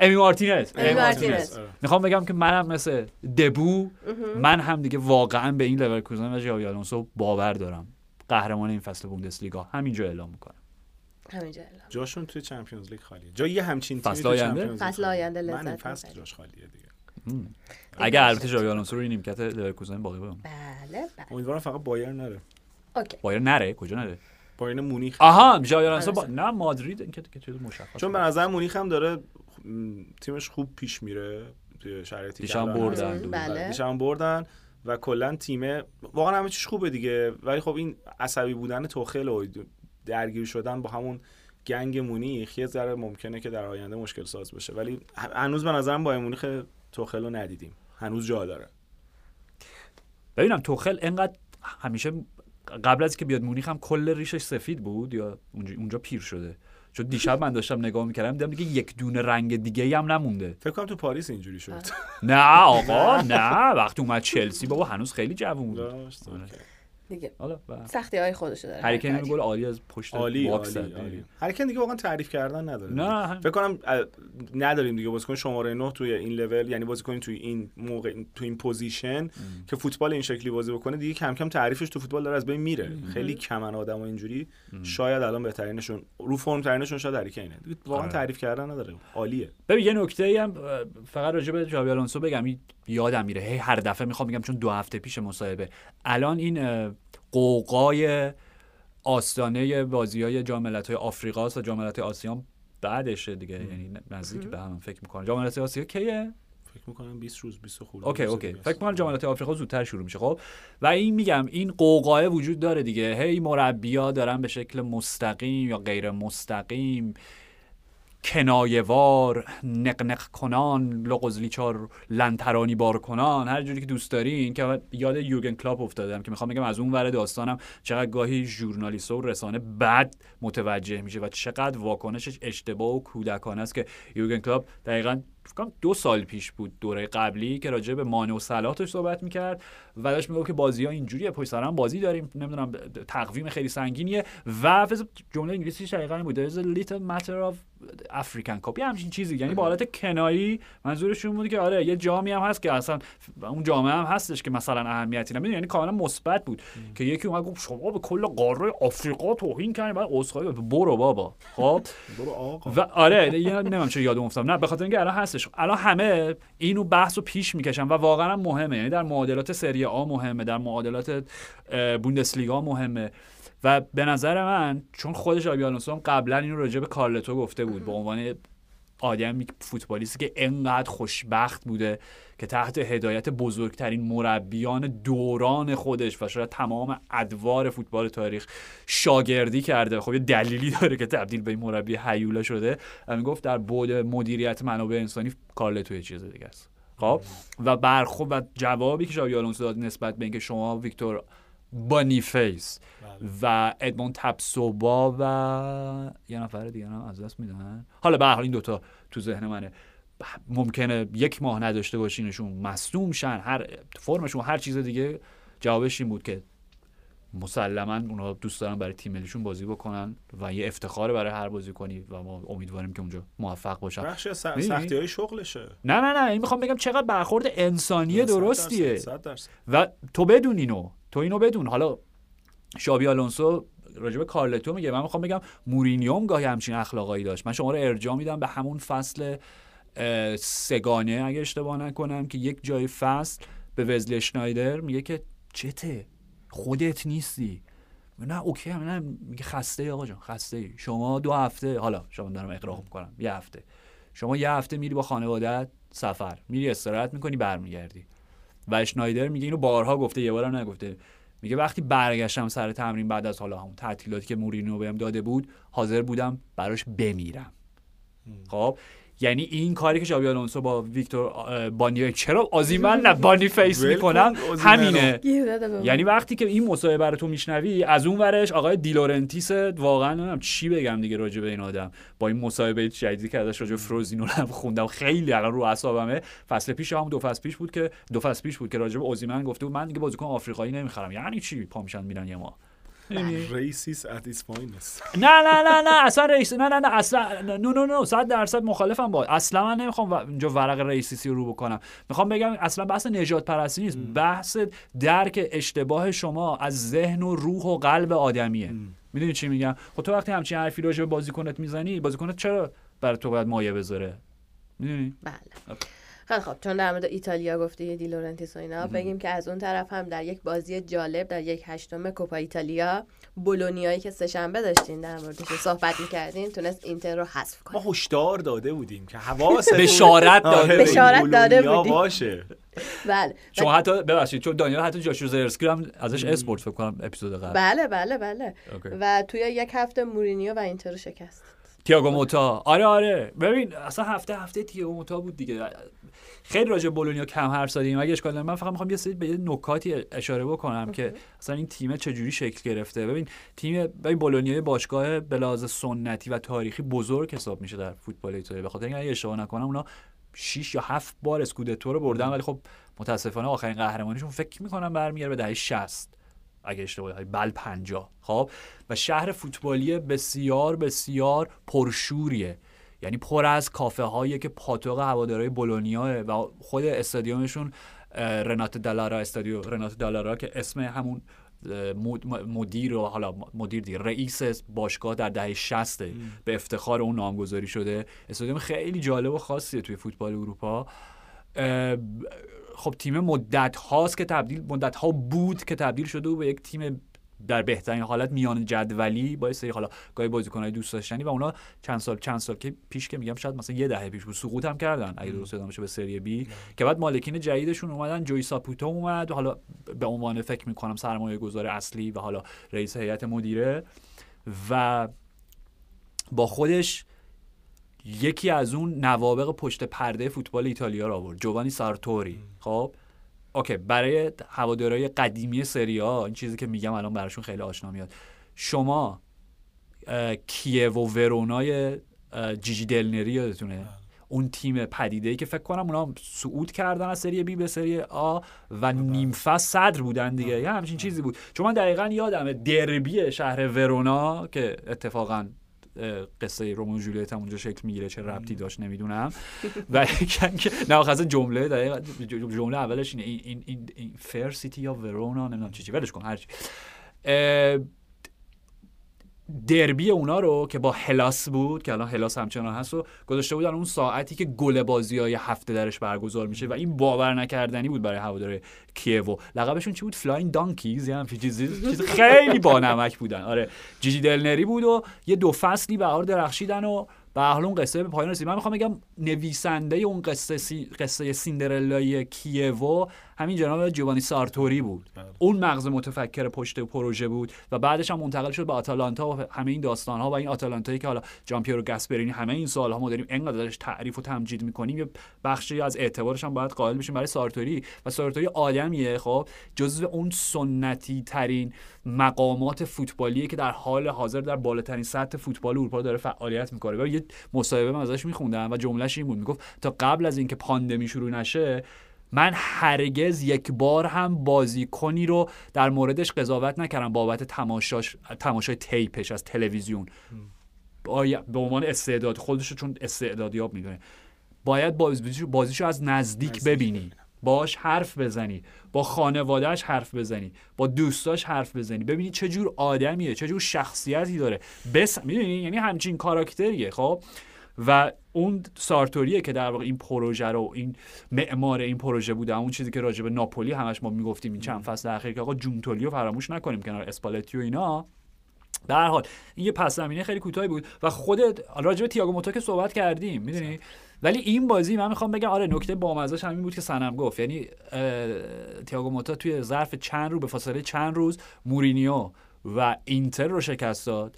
امی مارتینز امی مارتینز. می‌خوام بگم که منم مثل دبو من هم دیگه واقعا به این لورکوزن و ژاوی آلونسو باور دارم قهرمان این فصل بوندسلیگا همینجا اعلام می‌کنم همینجا اعلام. جاشون توی چمپیونز لیگ خالیه جای یه همچین تیمی فصل توی آینده؟ چمپیونز لیگ فصل. آینده من لذت این فصل. جاش خالیه دیگه اگر البته ژاوی آلونسو روی نیمکت لورکوزن باقی بمونه بله بله امیدوارم فقط بایر نره اوکی بایر نره کجا نره بایرن مونیخ. آها ژاوی آلونسو با... آره. نه مادرید این که چیز مشخص چون به نظر مونیخ هم داره تیمش خوب پیش میره توی شرایطی که دیشب بردن. بله. دیشب هم بردن و کلا تیم واقعا همه چیش خوبه دیگه. ولی خب این عصبی بودن توخل و درگیر شدن با همون گنگ مونیخ یه ذره ممکنه که در آینده مشکل ساز بشه. ولی هنوز به نظرم با مونیخ توخل رو ندیدیم. هنوز جا داره. ببینم توخل انقدر همیشه قبل از که بیاد مونیخ هم کل ریشش سفید بود یا اونجا, اونجا پیر شده. چون دیشب من داشتم نگاه می‌کردم دیدم دیگه یک دونه رنگ دیگه هم نمونده. فکر کنم تو پاریس اینجوری شد. نه آقا نه. وقتی اومد چلسی بابا هنوز خیلی جوون بود. دیگه. حالا سختی های خودشو داره. هری کین. گل عالی از پشت عالی باکس عالی هری کین دیگه واقعا تعریف کردن نداره. نه. هم- فکر کنم نداریم دیگه. بازیکن شماره 9 توی این لول یعنی بازیکن توی این موقع تو این position که فوتبال این شکلی بازی بکنه دیگه کم کم تعریفش تو فوتبال داره از بین میره. خیلی کمن آدم و اینجوری. شاید الان بهترینشون رو فرم ترینشون شاید هری کینه واقعا آره. تعریف کردن نداره. عالیه. ببین یه نکته ای هم فقط راجع به جابی آلونسو بگم. یادم میره. هی هر دفعه می‌خوام بگم چون دو هفته پیش مصاحبه. الان این قوقای آستانه بازی های جاملت های آفریقاست و جاملت آسیا بعدشه دیگه. یعنی نزدیک به هم فکر می‌کنم. جاملت آسیا کیه؟ فکر می‌کنم 20 روز 20 خورده اوکی اوکی. فکر است. کنم جامعه آفریقا زودتر شروع میشه خب؟ و این میگم این قوقای وجود داره دیگه. هی مربیا دارن به شکل مستقیم یا غیر مستقیم کنایه‌وار نقنق کنان لغز لیچار لنترانی بار کنان. هر جوری که دوست دارین که یاد یورگن کلاپ افتادم که می‌خوام بگم از اون ور داستانم چقدر گاهی ژورنالیست و رسانه بد متوجه میشه و چقدر واکنشش اشتباه و کودکانه است که یورگن کلاپ دقیقا فکر کنم دو سال پیش بود دوره قبلی که راجع به مانه و صلاحش صحبت می‌کرد و داشت می‌گفت که بازی ها اینجوریه پشت سر هم بازی داریم. نمی‌دونم تقویم خیلی سنگینیه. و جمله انگلیسیش دقیقا این بود. There's a little matter of African Cup. یه همچین چیزی. یعنی با حالت کنایی منظورشون بود که آره یه جامی هم هست که اصلا اون جامعه هم هستش که مثلا اهمیتی نمی‌دونه یعنی کاملا مثبت بود که یکی اومد گفت شما به کل قاره آفریقا توهین کردین. بعد عذرخواهی برو بابا. خب. برو آقا. و آره نمی‌دونم چرا یادم افتاد. نه به خاطر اینکه الان هستش الان همه اینو بحث رو پیش می‌کشن و واقعا هم مهمه. یعنی در معادلات سری آ مهمه در معادلات بوندسلیگا مهمه. و به نظر من چون خودش آبی هم قبلا اینو راجع به کارلتو گفته بود به عنوان آدمی فوتبالیستی که انقدر خوشبخت بوده که تحت هدایت بزرگترین مربیان دوران خودش و شاید تمام ادوار فوتبال تاریخ شاگردی کرده. خب یه دلیلی داره که تبدیل به این مربی هیولا شده. و می‌گفت در بعد مدیریت منابع انسانی کارلتو یه چیز دیگه است. خب و برخورد و جوابی که شاوی آلونسو داد نسبت به اینکه شما ویکتور بانیفیس و ادمون تپسوبا و یه نفر دیگه هم از دست میدن. حالا به حال این دوتا تو ذهن منه. ممکنه یک ماه نداشته باشینشون مصدوم شن. هر فرمشون هر چیز دیگه جوابش این بود که مسلما اونا دوست دارن برای تیم ملیشون بازی بکنن و یه افتخار برای هر بازی کنی و ما امیدواریم که اونجا موفق باشن. بخش؟ سختی های شغلشه. نه نه نه. این می‌خوام بگم چقدر برخورد انسانی درستیه. و تو بدون اینو تو اینو بدون. حالا شابی آلونسو راجب کارلتو میگه. من می‌خوام بگم مورینیوم گاهی همچین اخلاقایی داشت. من شما رو ارجاع میدم به همون فصل سگانه اگه اشتباه نکنم که یک جای فصل به وزلی اشنایدر میگه که چته خودت نیستی. نه اوکی هم نه میگه خسته آقا جان خسته. شما دو هفته حالا شما دارم اقراق می‌کنم یه هفته. شما یه هفته میری با خانوادت سفر میری استراحت می‌کنی برمیگردی. و اسنایدر میگه اینو بارها گفته یه بارم نگفته. میگه وقتی برگشتم سر تمرین بعد از حالا همون تعطیلاتی که مورینیو بهم داده بود حاضر بودم براش بمیرم. خب؟ یعنی این کاری که جابی آلونسو با ویکتور اه، بانیو چرا اوزیمن نه بانی فیس می‌کنم. همینه. یعنی وقتی که این مصاحبه رو تو میشنوی از اون ورش آقای دی لورنتیس واقعا نمی‌دونم چی بگم دیگه راجع به این آدم. با این مصاحبه جدیدی که ازش راجع به فروزینونه هم خوندم خیلی الان رو اعصابمه. فصل پیش هم دو فصل پیش بود که دو فصل پیش بود که راجع به اوزیمن گفته بود من دیگه بازیکن آفریقایی نمی‌خرم. یعنی چی پا میشن میرن یه ما؟ racist at its finest نه نه نه نه اصلا racist نه نه نه اصلا نه نه نه صد درصد مخالفم با اصلا من نمی‌خوام اینجا ورق racist‌ی رو بکنم. می‌خوام بگم اصلا بحث نژاد پرستی نیست. بحث درک اشتباه شما از ذهن و روح و قلب آدمیه. می‌دونی چی میگم؟ خب تو وقتی همچین حرفی راجع به بازیکنت می‌زنی بازیکنت چرا برای تو باید مایه بذاره؟ می‌دونی؟ بله. خیلی خب چون در مورد ایتالیا گفته یه دیلورنتیس و اینا بگیم که از اون طرف هم در یک بازی جالب در یک هشتم کوپا ایتالیا بولونیایی که سهشنبه داشتین در موردش صحبت می‌کردین تونست اینتر رو حذف ما کنه هشدار داده بودیم که حواست بشارت داده بشارت داده بودی. باشه. بله. شما حتی ببخشید چون دانیال حتی جاشو زرسکی رو هم ازش اسپورت فکر کنم اپیزود قبل. بله بله بله. و توی یک هفته مورینیو و اینتر رو شکست. تییاگو موتا. آره آره. ببین اصلا هفته هفته تییاگو موتا بود دیگه. خیلی راجع بولونیا کم حرف زدیم. اگه اشکال من فقط می‌خوام یه سری به یه نکاتی اشاره بکنم که اصلا این تیم چجوری شکل گرفته. ببین تیم ببین بولونیا باشگاه به لحاظ سنتی و تاریخی بزرگ حساب میشه در فوتبال ایتالیا به خاطر اینکه اگه اشتباه نکنم اونا 6 یا 7 بار اسکودتو رو بردن ولی خب متاسفانه آخرین قهرمانیشون فکر می‌کنم برمیگره به دهه 60 اگه اشتباه بل 50 خب؟ و شهر فوتبالی بسیار بسیار پرشوریه. یعنی پر از کافه هایی که پاتوق هوادارهای بولونیا و خود استادیومشون رنات دالارا استادیو رنات دالارا که اسم همون مدیر و حالا مدیر دی رئیس باشگاه در دهه 60 به افتخار اون نامگذاری شده. استادیوم خیلی جالب و خاصیه توی فوتبال اروپا. خب تیم مدت هاست که تبدیل مدت ها بود که تبدیل شده و به یک تیم در بهترین حالت میان جدولی با سری حالا گاهی بازیکنای دوست داشتنی و اونا چند سال چند سال که پیش که میگم شاید مثلا یه دهه پیش بود سقوط هم کردن اگه درست یادم به سری بی که بعد مالکین جدیدشون اومدن جوی ساپوتو اومد حالا به عنوان فکر می‌کنم سرمایه گذار اصلی و حالا رئیس هیئت مدیره و با خودش یکی از اون نوابغ پشت پرده فوتبال ایتالیا رو آورد جوانی سارتوری. خب؟ اوکی برای هوادارهای قدیمی سری ها این چیزی که میگم الان براشون خیلی آشنا میاد. شما کیوو ورونای جیجی دل‌نری یادتونه؟ بله. اون تیم پدیده ای که فکر کنم اونا صعود کردن از سری بی به سری آ و بله. نیمفا صدر بودن دیگه. یه همچین چیزی بود. چون من دقیقا یادمه دربی شهر ورونا که اتفاقا قصه رومو جولیت هم اونجا شکل می‌گیره چه ربطی داشت نمی‌دونم. و که نه جمله دقیقا جمله اولش اینه این این این فر سیتی یا ورونا نمی‌دونم چی چی ولش کن هرچی دربی اونا رو که با هلاس بود که الان هلاس همچنان هست و گذاشته بودن اون ساعتی که گل بازی های هفته درش برگزار میشه و این باور نکردنی بود برای هوادار کیوو لقبشون چی بود؟ flying donkeys یا چیزی چیز خیلی با نمک بودن. آره جیجی دل‌نری بود و یه دو فصلی بهار درخشیدن و به اون قصه به پایان رسید. من می‌خوام بگم نویسنده اون قصه سی... قصه سیندرلای کیوو همین جناب جوانی سارتوری بود. بله. اون مغز متفکر پشت پروژه بود و بعدش هم منتقل شد به آتالانتا و همه این داستان ها و این آتالانتایی که حالا جان پیرو گاسپرینی همه این سالها ما داریم انقدر درش تعریف و تمجید می‌کنیم یه بخشی از اعتبارش هم باید قائل بشیم برای سارتوری و سارتوری آدمیه خب؟ جزو اون سنتی ترین مقامات فوتبالیه که در حال حاضر در بالاترین سطح فوتبال اروپا داره فعالیت می‌کنه. یه مصاحبه من ازش میخوندم و جملهش این بود می‌گفت تا قبل از اینکه پاندمی شروع نشه من هرگز یک بار هم بازیکنی رو در موردش قضاوت نکردم بابت تماشاش تماشای تیپش از تلویزیون. به عنوان استعداد خودش رو چون استعدادیاب می‌دونه. باید بازیشو, بازیشو از نزدیک ببینی. باش حرف بزنی. با خانوادهش حرف بزنی. با دوستاش حرف بزنی. ببینی چه جور آدمیه چه جور شخصیتی داره. بس می‌دونی؟ یعنی همچین کاراکتریه خب؟ و اون سارتوریه که در واقع این پروژه رو این معمار این پروژه بوده اون چیزی که راجع به ناپولی همش ما می‌گفتیم این چند فصل اخیر که آقا جونتولی رو فراموش نکنیم کنار اسپالتی و اینا. در حال این یه پس زمینه خیلی کوتاهی بود و خودت راجع به تییاگو موتا که صحبت کردیم می‌دونی؟ ولی این بازی من می‌خوام بگم آره نکته بامزه‌ش همین بود که سنم گفت. یعنی تییاگو موتا توی ظرف چند رو به فاصله چند روز مورینیو و اینتر رو شکست داد.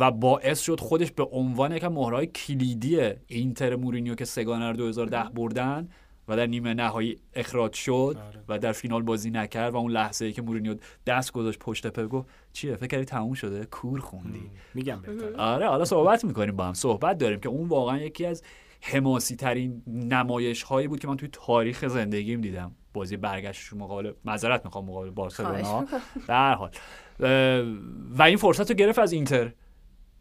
و باعث شد خودش به عنوان یک مهره‌های کلیدی اینتر مورینیو که سه‌گانه رو 2010 بردن و در نیمه نهایی اخراج شد آره. و در فینال بازی نکرد و اون لحظه ای که مورینیو دست گذاشت پشت پپ گفت چیه؟ فکر کردی تموم شده؟ کور خوندی. میگم بهتره. آره حالا صحبت می‌کنیم با هم. صحبت داریم که اون واقعا یکی از حماسی ترین نمایش هایی بود که من توی تاریخ زندگیم دیدم. بازی برگشت مقابل معذرت می‌خوام مقابل بارسلونا. در حال. و این فرصت رو گرفت از اینتر.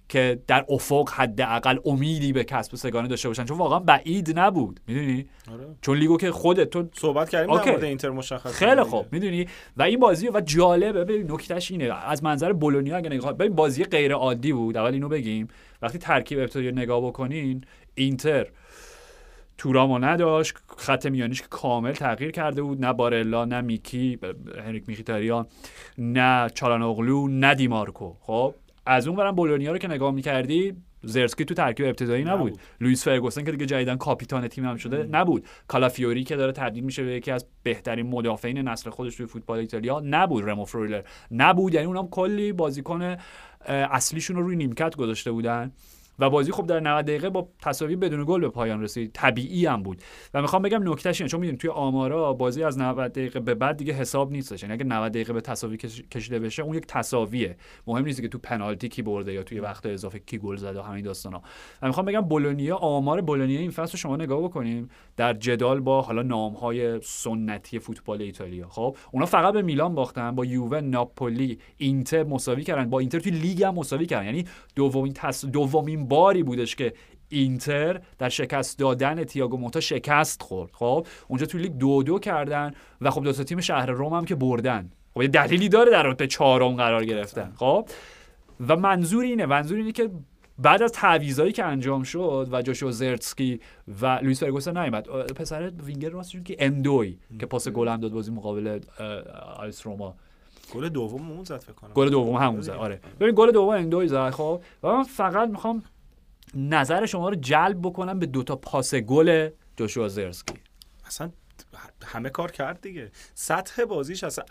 که در افق حداقل امیدی به کسب سگانه داشته باشن. چون واقعا بعید نبود. می‌دونی؟ آره. چون لیگو که خودت تو صحبت کردیم در مورد اینتر مشخص خیلی خوب. می‌دونی؟ و این بازی و جالبه. ببین نکتهش اینه. از منظر بولونیا اگه نگاه ببین بازی غیر عادی بود. اول اینو بگیم. وقتی ترکیب ابتدایی نگاه بکنین اینتر تورامو نداشت. خط میانیش که کامل تغییر کرده بود. نه بارلا نه میکی هنریک مخیتاریان نه چالانوغلو نه دیمارکو. خب؟ از اون ورم بولونیا رو که نگاه می‌کردی زیرکزی تو ترکیب ابتدایی نبود, نبود. لوئیس فرگوسن که دیگه جدیدا کاپیتان تیم هم شده نبود. کالافیوری که داره تبدیل میشه به یکی از بهترین مدافعین نسل خودش توی فوتبال ایتالیا نبود رمو فرویلر. نبود یعنی اونام کلی بازیکن اصلیشون رو روی نیمکت گذاشته بودن. و بازی خب در 90 دقیقه با تساوی بدون گل به پایان رسید. طبیعی هم بود. و می‌خوام بگم نکتهش اینه چون می‌دونید توی آمارا بازی از 90 دقیقه به بعد دیگه حساب نیستش. یعنی اگه 90 دقیقه به تساوی کش- کشیده بشه اون یک تساویه مهم نیست که تو پنالتی کی برده یا توی وقت اضافه کی گل زده و همین داستانا. و می‌خوام بگم بولونیا آمار بولونیا این فصل شما نگاه بکنیم. در جدال با حالا نامهای سنتی فوتبال ایتالیا. خب اونا فقط به میلان باختن با یووه ناپولی اینتر مساوی کردن. با اینتر توی لیگ هم مساوی کردن. یعنی دومین تس... دومین باری بودش که اینتر در شکست دادن تییاگو موتا شکست خورد خب؟ اونجا توی لیگ دو دو کردن و خب دو تا تیم شهر روم هم که بردن. خب یه دلیلی داره در رتبه چهارم قرار گرفتن خب؟ و منظور اینه منظور اینه که بعد از تعویضایی که انجام شد و جاشوا زیرکزی و لوئیس فرگوسن نیومد پسر وینگر راستشون که اندویه که پاس گل هم داد بازی مقابل آ اس روما. گل دوم اون زد فکر کنم. گل دوم همون زد آره. ببین گل دوم اندوی زد خب؟ و من فقط می‌خوام نظر شما رو جلب بکنم به دوتا پاس گل جوشوا زرتسکی اصلا همه کار کرد دیگه. سطح بازیش اصلا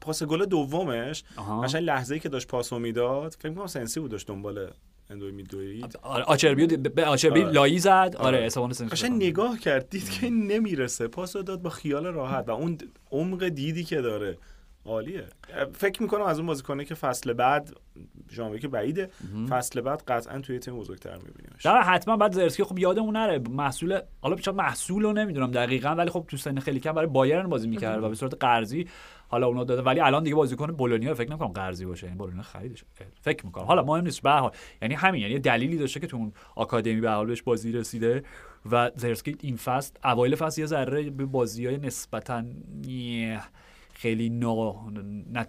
پاس گل دومش. قشنگ لحظه‌ای که داشت پاسو می‌داد فکر کنم سنسی بود داشت دنبال اندوی میدوی آره آچربی به آچربی آره. لایی زد. آره آره. استفان سنسی قشنگ نگاه کرد دید که نمی‌رسه. پاس داد با خیال راحت و اون عمق دیدی که داره. عالیه. فکر می‌کنم از اون بازیکنه که فصل بعد ژانویه که بعیده فصل بعد قطعا توی تیم بزرگتر میبینیمش. در حتما بعد زرسکی خب یادمون نره محصول حالا شاید محصول رو نمی‌دونم دقیقا ولی خب تو سن خیلی کم برای بایرن بازی می‌کرد و به صورت قرضی حالا اونا داده ولی الان دیگه بازیکن بولونیا فکر نمی‌کنم قرضی باشه یعنی بولونیا خریدش. فکر می‌کنم. حالا مهم نیست به حال. یعنی همین یعنی دلیلی داشته که تو اون آکادمی به حال بهش بازی رسیده و زرسکی این فصل اوایل فصل یه ذره به بازی های نسبتا خیلی نا...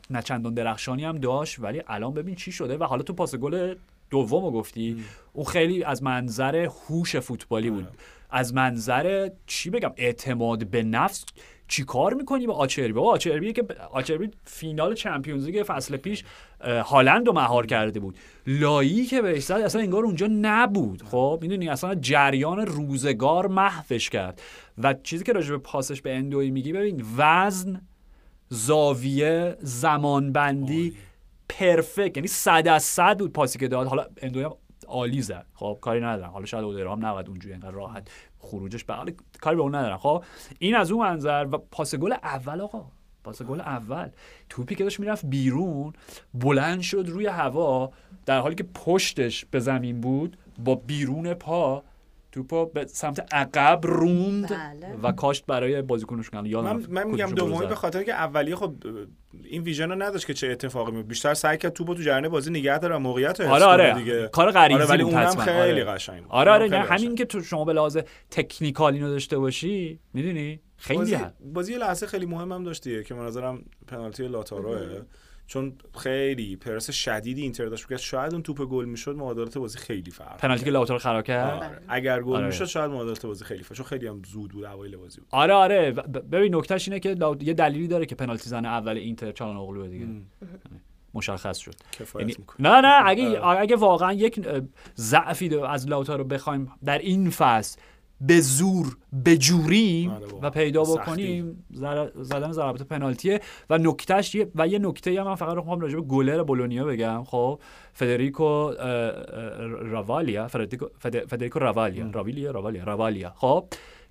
نه... چندان درخشانی هم داشت ولی الان ببین چی شده و حالا تو پاس گل دومو گفتی. اون خیلی از منظر هوش فوتبالی بود. از منظر چی بگم اعتماد به نفس چی کار می‌کنی با آچربی؟ با آچربی که آچربی فینال چمپیونز لیگ فصل پیش هالند رو مهار کرده بود. لایی که بهش زد اصلا انگار اونجا نبود. خب می‌دونی اصلا جریان روزگار محوش کرد. و چیزی که راجع به پاسش به اندوی میگی ببین وزن زاویه زمانبندی پرفکت. یعنی صد از صد بود پاسی که داد. حالا اندوی عالی زد خب کاری ندارم حالا شاید اودرام نبود اونجوری انقدر راحت خروجش به حال کاری به اون ندارم خب این از اون منظر و پاس گل اول آقا. پاس گل اول. توپی که داشت می‌رفت بیرون بلند شد روی هوا. در حالی که پشتش به زمین بود با بیرون پا توپا به سمت عقب روند بله. و کاشت برای بازیکنش کنن یادم من, من میگم دومی. به خاطر که اولیه خب این ویژن رو نداشت که چه اتفاقی میفته بیشتر سعی کرد توپو تو جریان بازی نگه داره و موقعیت رو آره کنه آره دیگه کار غریزی آره ولی بود اونم حتما. خیلی آره. قشنگ بود آره آره اونم نه همین. که تو شما به لحاظ تکنیکال اینو داشته باشی می‌دونی خیلی بازی. بازی لحظه خیلی مهم هم داشتیه که من نظرم پنالتی لاتاروه چون خیلی پرس شدیدی اینتر داشت. که شاید اون توپ گل می‌شد معادلات بازی خیلی فرق پنالتی که لاوتارو خراب کرد؟ آره. اگر گل آره. می‌شد شاید معادلات بازی خیلی فرق چون خیلی هم زود بود اوایل بازی بود. آره آره. ببین نکتهش اینه که لاو- یه دلیلی داره که پنالتی زن اول اینتر چالان اغلوه دیگه. مشخص شد. یعنی نه نه. اگه اگه واقعا یک ضعفی دو- از لاوتارو بخوایم در این فصل به زور بجوریم آره بابا. و پیدا. بکنیم. زر- زدن ضربات پنالتیه. و نکتهش یه- و یه نکته هم من فقط رو راجع به گلر بولونیا بگم. خب فدریکو راوالیا فدریکو فد- فدریکو راوالیا راویلیا راوالیا راوالیا خب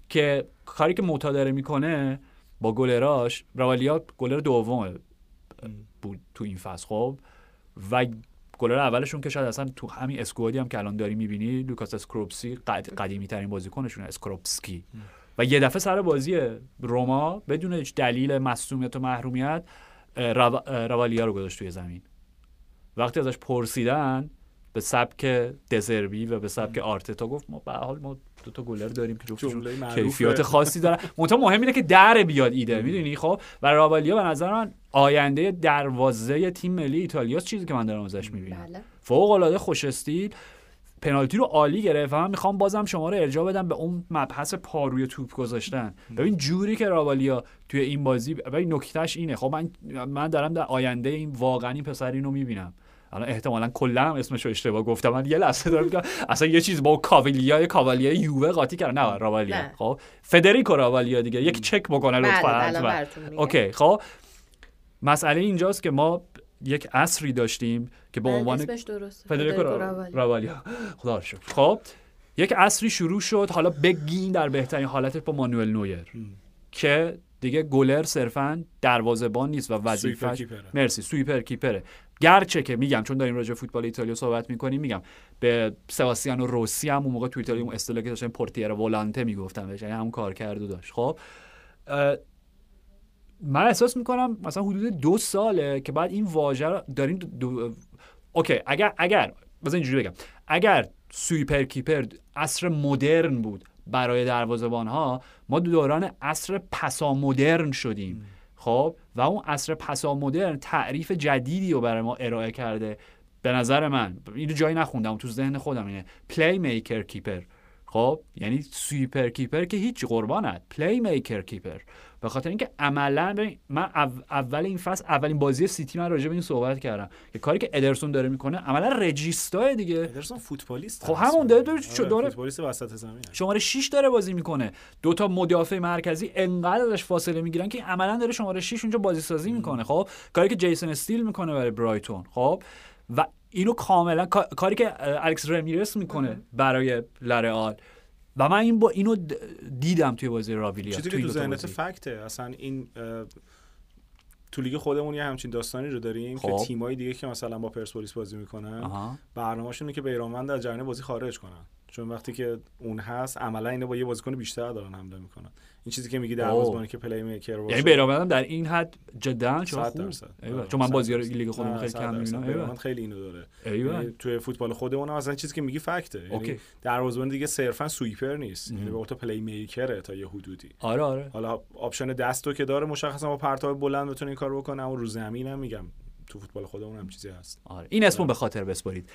که کاری که موتا داره می‌کنه با گلراش راوالیا گلر دومه بود تو این فصل. خب و گلر اولشون که شاید اصلا تو همین squad ی هم که الان داری می‌بینی لوکاس اسکروپسکی قد... قدیمی ترین بازیکنشونه اسکروپسکی. و یه دفعه سر بازی روما بدون هیچ دلیل مصومیت و محرومیت رو... اه، راوالیا رو گذاشت توی زمین. وقتی ازش پرسیدن به سبک دزربی و به سبک آرتتا گفت ما به هر حال ما دو تا گلر داریم که جفتشون. کیفیات خاصی دارن. منتها مهم اینه که در بیاد ایده می‌دونی؟ خب؟ و راوالیا به نظر من آینده دروازه تیم ملی ایتالیا چیزی که من دارم ازش می‌بینم. بله. فوق العاده خوش استیل پنالتی رو عالی گرفت و من می‌خوام بازم شما رو ارجاع بدم به اون مبحث پا روی توپ گذاشتن. ببین جوری که راوالیا توی این بازی ببین نکتهش اینه. خب من من دارم در آینده این واقعا این پسر اینو می‌بینم. الان احتمالا کلا هم اسمش رو اشتباه گفتم من یه لحظه دارم میگم اصلا یه چیز با کاوالیا کاوالیا یووه قاطی کردن نه راوالیا. خب فدریکو راوالیا دیگه یک چک بکنه بله لطفا الان حتما. براتون میگم. اوکی خب مسئله اینجاست که ما یک عصری داشتیم که به عنوان فدریکو فدریکو را- راوالی. راوالیا خدا شکر. خب یک عصری شروع شد حالا بگین در بهترین حالت با مانوئل نویر که دیگه گلر صرفا دروازه‌بان نیست و کیپره. مرسی سویپر کیپره گرچه که میگم چون داریم راجع فوتبال ایتالیا صحبت می‌کنیم میگم به سباستیانو روسی هم اون موقع تو ایتالیا اون اصطلاحی داشتن پورتیر ولانته می‌گفتن بهش یعنی همون کار کرده داشت. خب من احساس می‌کنم مثلا حدود دو ساله که بعد این واژه رو داریم دو... okay اگر اگر بذار اینجوری بگم. اگر sweeper keeper عصر مدرن بود برای دروازه‌بان ها ما دو دوران عصر پسا مدرن شدیم. خب و اون عصر پسا مدرن تعریف جدیدی رو برای ما ارائه کرده. به نظر من اینو جایی نخوندم تو ذهن خودم اینه. playmaker keeper خب یعنی sweeper keeper که هیچ قربانت. playmaker keeper به خاطر اینکه عملا ببین، من او- اول این فصل اولین بازی سیتی من راجع به این صحبت کردم که کاری که ادرسون داره می‌کنه عملا رجیستا دیگه. ادرسون فوتبالیست. خب. همون داره- داره- آره، داره- فوتبالیست وسط زمین. شماره 6 داره بازی می‌کنه. دو تا مدافع مرکزی انقدر ازش فاصله می‌گیرن که عملا داره شماره 6 اونجا بازی سازی می‌کنه. خب کاری که جیسون استیل می‌کنه برای برایتون. خب و اینو کاملا کا- کاری که الکس رمیرس می‌کنه برای لرئال. و من این با اینو دیدم توی بازی راویلیا چیزی توی که تو ذهنت. fact ه اصلا این تو لیگ خودمون یه همچین داستانی رو داریم خب. که تیمای دیگه که مثلا با پرسپولیس بازی می‌کنن آها. برنامه‌شونه که بیرانوند از جریان بازی خارج کنن چون وقتی که اون هست عملا اینا با یه بازیکن بیشتر دارن حمله می‌کنن این چیزی که میگی دروازه‌بانی که playmaker باشه. یعنی بیرانوندم در این حد جدا صد خوب. آره، چون من بازی. لیگ خودمون نه، خیلی کم. می‌بینم. بیرانوند خیلی اینو داره. ایول. یعنی توی فوتبال خودمون اصلا چیزی که میگی fact ه. okay. یعنی دروازه‌بان دیگه صرفا sweeper نیست. یعنی به تو playmaker ه تا یه حدودی. آره آره. حالا option دستو که داره مشخصا با پرتاب بلند بتونه این کارو بکنه اما رو زمین هم میگم. تو فوتبال خودمون هم چیزی هست. آره. این اسمو به خاطر بسپارید.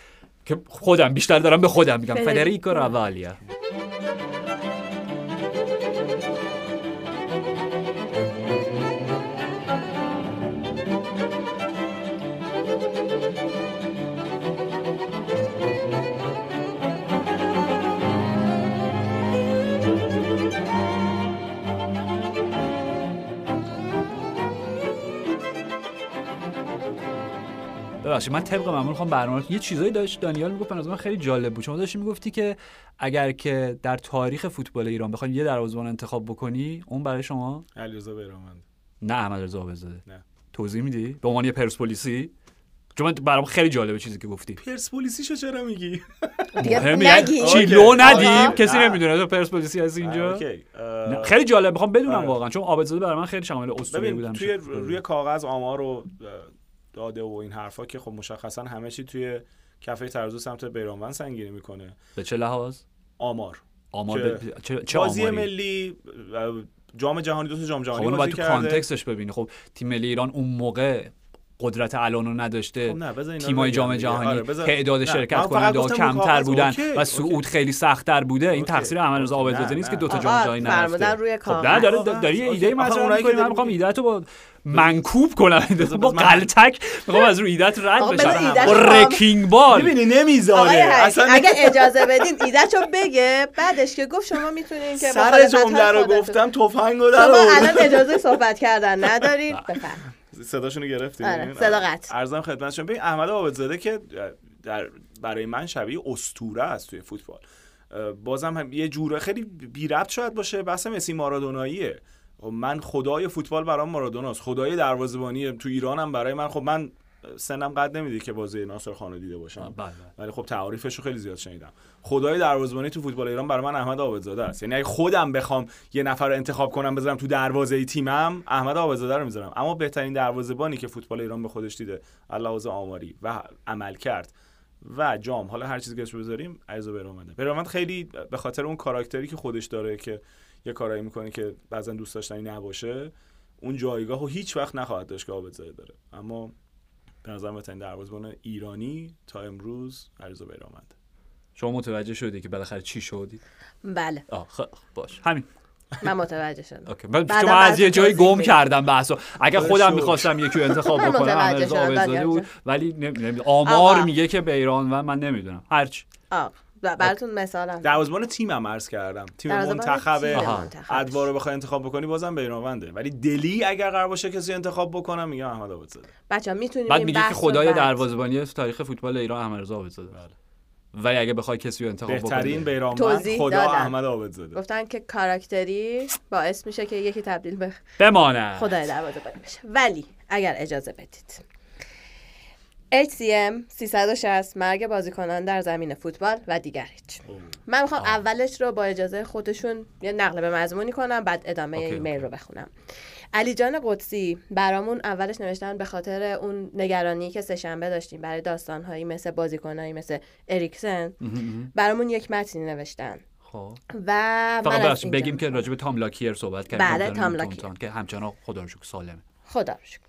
که خودم بیشتر دارم به خودم میگم. فدریکو. فدریکو راوالیا ببخشید من طبق معمول می‌خوام برنامه یه چیزایی داشت دانیال می‌گفت من خیلی جالب بود. شما داشتی می‌گفتی که اگر که در تاریخ فوتبال ایران بخواید یه دروازه‌بان انتخاب بکنی اون برای شما؟ علیرضا بیرانوند نه احمد رضا عابدزاده نه. توضیح میدی؟ به عنوان یه پرسپولیسی؟ چون من برام خیلی جالبه چیزی که گفتی. پرسپولیسیشو چرا میگی؟ مهمه نگی. چی؟ لو ندیم. کسی نه. نمی‌دونه تو پرسپولیسی از اینجا؟ خیلی جالب می‌خوام بدونم. واقعا چون عابدزاده برای من خیلی شامل اسطوره بودم توی روی کاغذ آمار رو اه، داده و این حرفا که خب مشخصا همه چی توی کفه ترازو سمت بیرانوند سنگینی می‌کنه. به چه لحاظ؟ آمار. آمار به- چه, چه بازی ملی جام جهانی دو تا جام خب جهانی بازی باید تو context ش ببینی. خب تیم ملی ایران اون موقع قدرت الانو نداشته خب نه، تیمای جام. جهانی آره، تعداد شرکت کننده کمتر. بودن okay، و. صعود خیلی سختتر بوده این. تقصیر احمد رضا okay. عابدزاده نیست که. دو تا جام جهانی نرفته روی خب. نه داره؟ داری. ایده مطرح می‌کنی من می‌خوام ایده تو با منکوب کنم با قلتک می‌خوام از رو ایده‌ت رد بشم با رکینگ بال می‌بینی نمی‌ذاره اصلا اگه اجازه بدین ایدهشو بگه بعدش که گفت شما می‌تونین که سر جمله رو گفتم تفنگ رو در شما. الان اجازه صحبت کردن ندارین بفرمایید صداشون رو گرفتیم آره، صدا قطع. ارزم خدمتشون. ببین احمد عابدزاده که در برای من شبیه استوره است توی فوتبال. بازم هم یه جوره خیلی بی ربط شاید باشه. بحث مسی مارادوناییه. خب من خدای فوتبال برام مارادوناست. خدای دروازه‌بانی تو ایرانم برای من. خب من سنم قد نمیده که بازی ناصر خانو دیده باشم. بله. ولی خب تعاریفش رو خیلی زیاد شنیدم. خدای دروازه‌بانی تو فوتبال ایران برای من احمد عابدزاده است. یعنی اگه خودم بخوام یه نفر رو انتخاب کنم بذارم تو دروازه تیمم احمد عابدزاده رو می‌ذارم. اما بهترین دروازه‌بانی که فوتبال ایران به خودش دیده لحاظ آماری و عمل کرد و جام. حالا هر چیزی که اسمش بذاریم عزیز بیرامنده بیرامند خیلی به خاطر اون کاراکتری که خودش داره که یه کارایی می‌کنه که بعضا دوست داشتنی نباشه اون جایگاه رو هیچ وقت نخواهد داشت که عابدزاده داره. اما به نظر بهترین دروازه‌بان ایرانی تا امروز علیرضا بیرامند شما متوجه شدی که بالاخره چی شدی؟ بله. آه خب باش. همین. من متوجه شدم. اوکی. من من از یه جایی گم. کردم بحثو. اگر خدا خودم. می‌خواستم یکی رو انتخاب بکنم رضا بود. ولی آمار آقا. میگه که بیران و من نمی‌دونم. هرچی براتون مثالم دروازه‌بان تیمم عرض کردم. تیم دروازه‌بان منتخب تیم آها. منتخبش. ادوار رو بخوای انتخاب بکنی بازم بیرانونده ولی دلی اگر قرار باشه کسی انتخاب بکنم میگم احمد آبادزاده. بچه ها می‌تونیم بعد میگه که خدای دروازه‌بانی تاریخ فوتبال ایران احمد رضا عابدزاده ولی اگه بخوای کسی رو انتخاب بهترین بکنی بیرانوند توضیح خدا دادم. احمد آبادزاده. گفتن که کاراکتری باعث میشه که یکی تبدیل به بمانه خدای دروازه بشه. ولی اگر اجازه بدید. HCM 360 مرگ بازیکنان در زمین فوتبال و دیگر هیچ. من می‌خوام اولش رو با اجازه خودشون یه نقل به مضمونی کنم بعد ادامه اوکی، ایمیل. رو بخونم. علی جان قدسی برامون اولش نوشتن به خاطر اون نگرانی که سهشنبه داشتیم برای داستانهایی مثل بازیکنهایی مثل اریکسن. برامون یک متنی نوشتن. خب. و فقط بگیم که راجب تام لاکیر صحبت کردیم. بله، تام لاکیر. که همچنان خدا رو شکر سالمه. خدا رو شکر.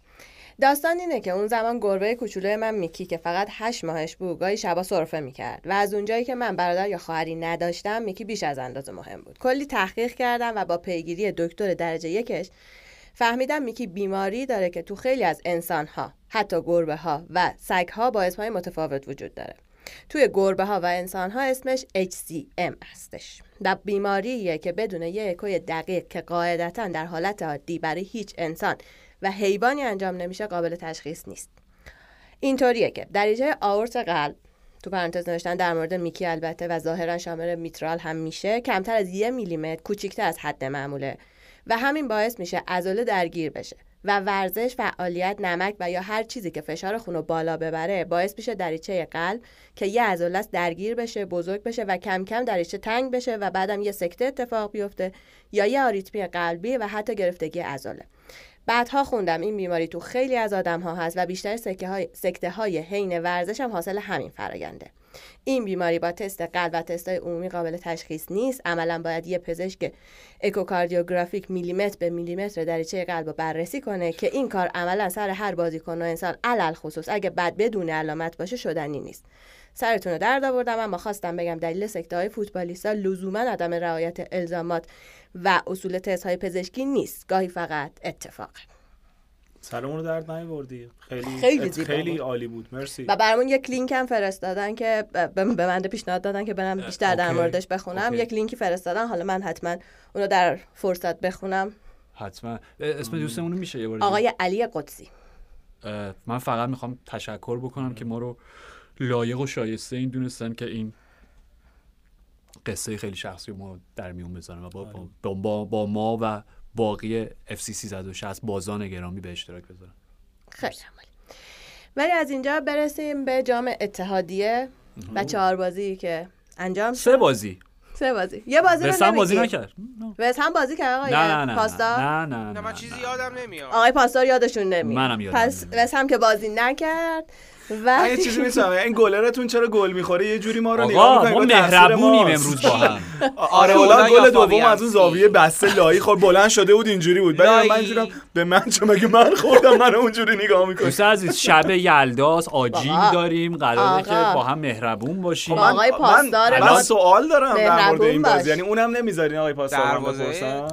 داستان اینه که اون زمان گربه کوچولوی من میکی که فقط هشت ماهش بود گاهی شبا سرفه می‌کرد و از اونجایی که من برادر یا خواهری نداشتم میکی بیش از اندازه مهم بود. کلی تحقیق کردم و با پیگیری دکتر درجه یکش فهمیدم میکی بیماری داره که تو خیلی از انسانها حتی گربه ها و سگ ها با اسمهای متفاوت وجود داره. توی گربه ها و انسان ها اسمش HCM هستش. و بیماریه که بدون یه اکوی دقیق که قاعدتا در حالت عادی برای هیچ انسان و حیوانی انجام نمیشه قابل تشخیص نیست. اینطوریه که دریجه آورت قلب تو پرانتز نوشتن در مورد میکی البته و ظاهرا شامل میترال هم میشه کمتر از یه میلیمتر کوچیکتر از حد معموله و همین باعث میشه عضله درگیر بشه و ورزش فعالیت نمک و یا هر چیزی که فشار خون رو بالا ببره باعث میشه دریچه قلب که یه عضله درگیر بشه بزرگ بشه و کم کم دریچه تنگ بشه و بعدم یه سکته اتفاق بیفته یا یه آریتمی قلبی و حتی گرفتگی عضله. بعدها خوندم این بیماری تو خیلی از آدم ها هست و بیشتر سکه های، سکته های حین ورزش هم حاصل همین فراینده این بیماری با تست قلب و تست عمومی قابل تشخیص نیست. عملا باید یه پزشک اکوکاردیوگرافیک میلیمتر به میلیمتر دریچه قلب رو بررسی کنه که این کار عملا سر هر بازیکن و انسان علل خصوص. اگه بد بدون علامت باشه شدنی نیست. سرتون رو درد آوردم اما خواستم بگم دلیل سکته های فوتبالیستا لزوما عدم رعایت الزامات و اصول تست های پزشکی نیست. گاهی فقط اتفاقه سلامون رو درد نیاوردی. خیلی خیلی خیلی بود. عالی بود. مرسی. و برامون یک لینک هم فرستادن که به من پیشنهاد دادن که برم بیشتر در. موردش بخونم. اوکی. یک لینکی فرستادن. حالا من حتما اونو در فرصت بخونم. حتما. اسم دوستمون میشه یه بار؟ آقای علی قدسی. من فقط می‌خوام تشکر بکنم که ما رو لایق و شایسته این دونستن که این قصه خیلی شخصی ما در میون بذارم و با, با, با, با ما و باقی FC 360 بازان گرامی به اشتراک بذارم خیلی عمالی. ولی از اینجا برسیم به جام اتحادیه و چهار بازی که انجام شد. سه بازی. سه بازی. یه بازی رو رسم بازی. نکرد. وست هم بازی کرد آقای نه نه نه پاسدار؟ نه نه نه نه من چیزی یادم نمیاد. آقای پاسدار یادشون نمیاد. منم یادم پس. وست هم که بازی نکرد. و یه چیزی می‌تونم این گلرتون چرا گل می‌خوره یه جوری ما رو نگاه آقا می‌کنه ما مهربونیم. امروز با هم آره یا گل دوم. از اون زاویه بسته لایی خورد بلند شده بود اینجوری بود لایی. من اینجوری به من چه مگه من خوردم من اونجوری نگاه می‌کنه دوست عزیز شب یلداس آجیل. داریم قراره که. با هم مهربون باشیم با آقای پاسدار من, سوال دارم در مورد این. بازی یعنی اونم نمی‌ذارین آقای پاسدار بپرسم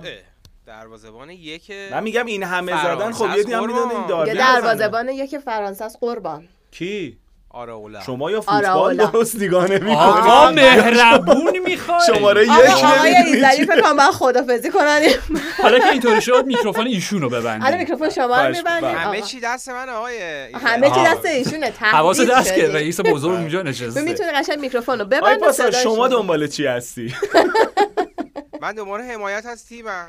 دروازه‌بان یک من میگم این همه زدن خب یه دیگه. می‌دادین بزنه. دروازه‌بان یک فرانسه است قربان کی؟ آراولا. شما یا فوتبال. درست نگاه نمی‌کنید آقا مهربون می‌خوای. شماره یک آقا آقای نمی‌دونی. ایزدی فکر کنم باید خدافزی کنن. حالا که اینطوری شد میکروفون ایشون رو الان ببندیم میکروفون شما رو می‌کنم. همه چی دست من آقای همه چی. دست ایشونه حواس دست که. رئیس بزرگ اونجا نشسته. می‌تونه قشنگ میکروفون رو صداش شما. دنبال چی هستی؟ من دوباره حمایت از تیمم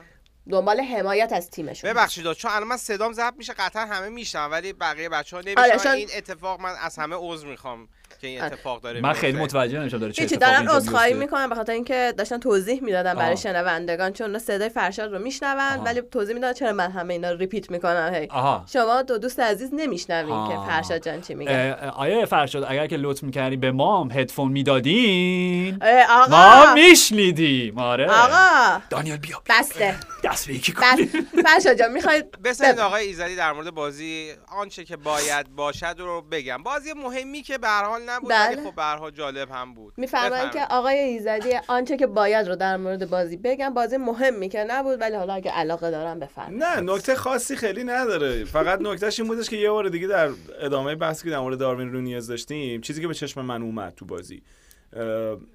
دنبال حمایت از تیمشون. ببخشید چون الان من صدام ضبط میشه قطعا همه میشنن ولی بقیه بچه ها آره، نمیشنن چون- این اتفاق من از همه عذر می‌خوام. که این. اتفاق داره من خیلی. متوجه نمیشم داره چه اتفاقی اینجا عذرخواهی. می‌کنن به خاطر اینکه داشتن توضیح می‌دادن برای. شنوندگان چون اونا صدای فرشاد رو میشنون آها. ولی توضیح می‌دادن چرا من همه اینا رو ریپیت می‌کنم. هی. شما دو دوست عزیز نمیشنوین. که فرشاد جان چی میگه. آیا فرشاد اگر که لطف می‌کردی به ما هم هدفون می‌دادین اه، ما آقا میشنیدیم. آره. آقا. دانیال بیا. بسته. دست به یکی بس کنیم فرشاد جان می‌خواید بسنید آقای ایزدی در مورد بازی آنچه که باید باشد رو بگم. بازی مهمی که به هر حال نبود ولی بله. خب حال جالب هم بود. میفرمایید که. آقای ایزدی آنچه که باید رو در مورد بازی بگم بازی مهمی که نبود ولی حالا اگه علاقه دارم بفرمایید. نه نکته خاصی خیلی نداره. فقط نکتهش این بودش که یه بار دیگه در ادامه بحثی که در مورد داروین رونیز داشتیم چیزی که به چشم من اومد تو بازی.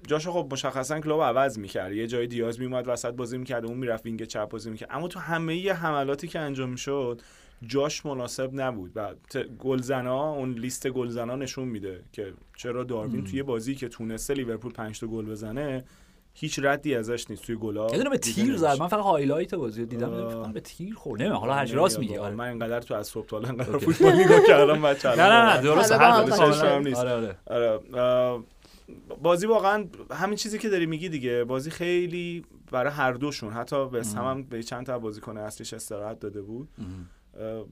جاشو خب مشخصا کلوپ عوض می‌کرد. یه جای دیاز میومد وسط بازی می‌کرد اون می‌رفت wing چپ بازی می‌کرد. اما تو همه ی حملاتی که انجام می‌شد جاش مناسب نبود و گلزنا اون لیست گلزنا نشون میده که چرا داروین توی بازی که تونسته لیورپول 5 تا گل بزنه هیچ ردی ازش نیست توی گلا. یه به تیر. زد. من فقط highlight بازی رو دیدم. آه. به تیر خورد. نمی‌دونم. حالا هرچی راست میگی. نمیاد آره. واقعا. من اینقدر تو از صبح تا حالا اینقدر okay. فوتبال نگاه کردم بچه نه نه نه درست. هم نیست. آره آره. آره. بازی واقعا همین چیزی که داری میگی دیگه. بازی خیلی برای هر دوشون حتی وست هم, به چند تا بازیکن اصلیش استراحت داده بود.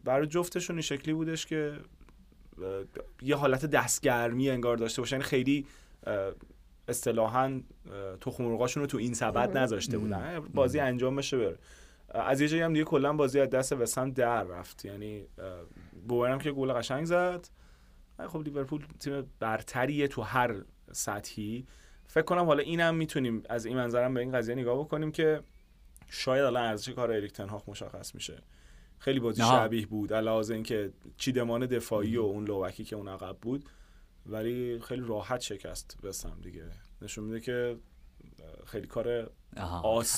برای جفتشون این شکلی بودش که یه حالت دستگرمی انگار داشته باشن یعنی خیلی اصطلاحا تخم مرغاشون رو تو این سبد نذاشته بودن. بازی انجام بشه بره. از یه جایی هم دیگه کلا بازی از دست وسام در رفت. یعنی هم که گل قشنگ زد. خب لیورپول تیم برتریه تو هر سطحی. فکر کنم حالا اینم می‌تونیم از این منظرم به این قضیه نگاه بکنیم که شاید الان ارزش کار اریک تنهاخ مشخص میشه. خیلی بازی. شبیه بود علاوه اینکه چیدمان دفاعی و اون لوکی که اون عقب بود ولی خیلی راحت شکست بسم دیگه نشون میده که خیلی کار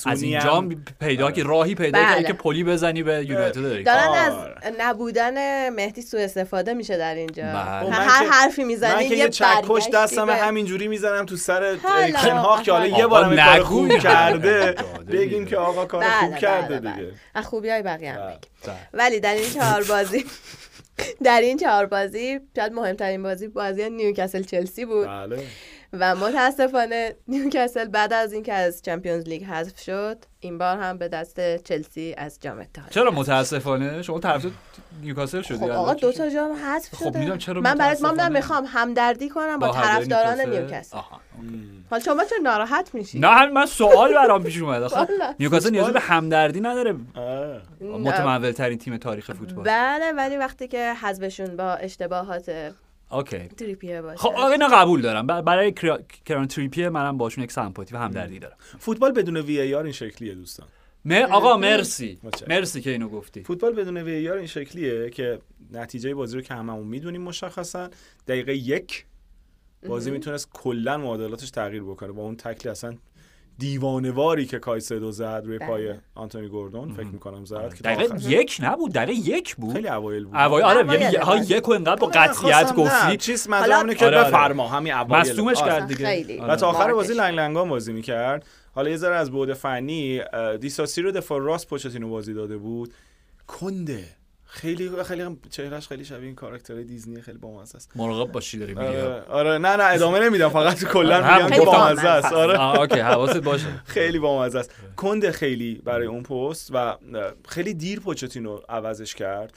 از اینجا پیدا آره. که راهی پیدا بله. که پلی بزنی به یونایتد داری دارن. از نبودن مهدی سوء استفاده میشه در اینجا بله. هر خب حرفی می‌زنی من که یه چکش دستم به- همینجوری می‌زنم تو سر تنهاخ که حالا. یه بارم کار خوب. کرده بگیم. که آقا کار بله، خوب کرده بله، دیگه بله. از خوبی های بقیه هم بله. بگیم. بله. ولی در این چهار بازی در این چهار بازی شاید مهمترین بازی بازی نیوکاسل چلسی بود بله و متاسفانه نیوکاسل بعد از اینکه از چمپیونز لیگ حذف شد این بار هم به دست چلسی از جام اتحاد چرا متاسفانه شما طرفدار نیوکاسل شدی خب آقا دو شد؟ تا جام حذف خب شده می‌دونم چرا من برات ما متاسفانه؟ می‌خوام همدردی کنم با, با طرفداران نیوکاسل؟ حالا شما چرا ناراحت میشی نه من سوال برام پیش اومد آخه والا. نیوکاسل نیازی به همدردی نداره. متمول ترین تیم تاریخ فوتبال بله ولی وقتی که حذفشون با اشتباهات okay. تریپیه باشه. خب آقا اینا قبول دارم. برای کرا- کیران تریپیه منم باشون یک سمپاتی و همدردی دارم. فوتبال بدون VAR این شکلیه دوستان. م- آقا مرسی. مرسی که اینو گفتی. فوتبال بدون وی ای آر این شکلیه که نتیجه بازی رو که هممون می‌دونیم مشخصا دقیقه یک بازی می‌تونست کلا معادلاتش تغییر بکنه با اون تکلی اصلا دیوانواری که کایسدو زد روی پای بله. آنتونی گوردون فکر می‌کنم زد دقیقه آخر- یک نبود دقیقه یک بود خیلی اوایل بود اوایل آره یعنی ها. یک و انقدر با من قطعیت گفتی چیز منظورم اینه که آره، آره. بفرما همین اوایل مصدومش آره. کرد دیگه. آره. و تا آخر. بازی لنگ لنگان بازی می‌کرد حالا یه ذره از بعد فنی دیساسی رو دفاع راست پوچتینو بازی داده بود کنده خیلی خیلی هم چهرهش خیلی شبیه این کاراکتر دیزنی خیلی بامزه است. مراقب باشی داری میگی. آره, آره. نه نه ادامه نمیدم. فقط کلا میگم بامزه است. آره. اوکی. حواست باشه. خیلی بامزه است. کنده خیلی برای اون پست و خیلی دیر پوچتینو عوضش کرد.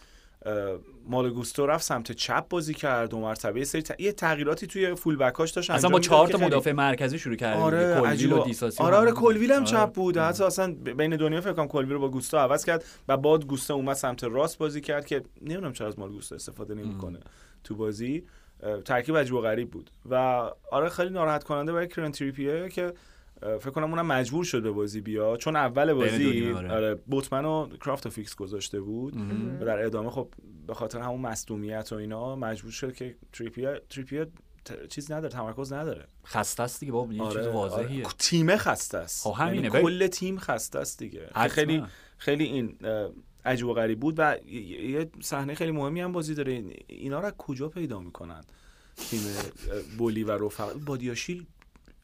مالگوستو رفت سمت چپ بازی کرد دو مرتبه سری ت- یه تغییراتی توی فول بکاش داشت اصلا با چهار تا خیلی- مدافع مرکزی شروع کرده آره. کلویل و و- دیساسی آره آره. کلویل هم آره. چپ بود حتی اصلا بین دنیا فکر کنم کلویل رو با گوستا عوض کرد و بعد گوستا اومد سمت راست بازی کرد که نمی‌دونم چرا از مال گوستا استفاده نمی‌کنه تو بازی ترکیب عجیب و غریب بود و آره خیلی ناراحت کننده برای کرن تریپیه که فکر کنم اونم مجبور شد به بازی بیا چون اول بازی آره. آره بوتمن و کرافت و فیکس گذاشته بود. و در ادامه خب به خاطر همون مصدومیت و اینا مجبور شد که تریپیه تریپیه ت- چیز نداره تمرکز نداره. خسته است دیگه بابا یه چیز آره، واضحیه. آره. تیم خسته است. خب همینه. یعنی کل تیم خسته است دیگه. خیلی خیلی این عجیب و غریب بود و یه صحنه خیلی مهمی هم بازی داره. این- اینا رو از کجا پیدا می‌کنن؟ تیم بولی و رفقا. بادیاشیل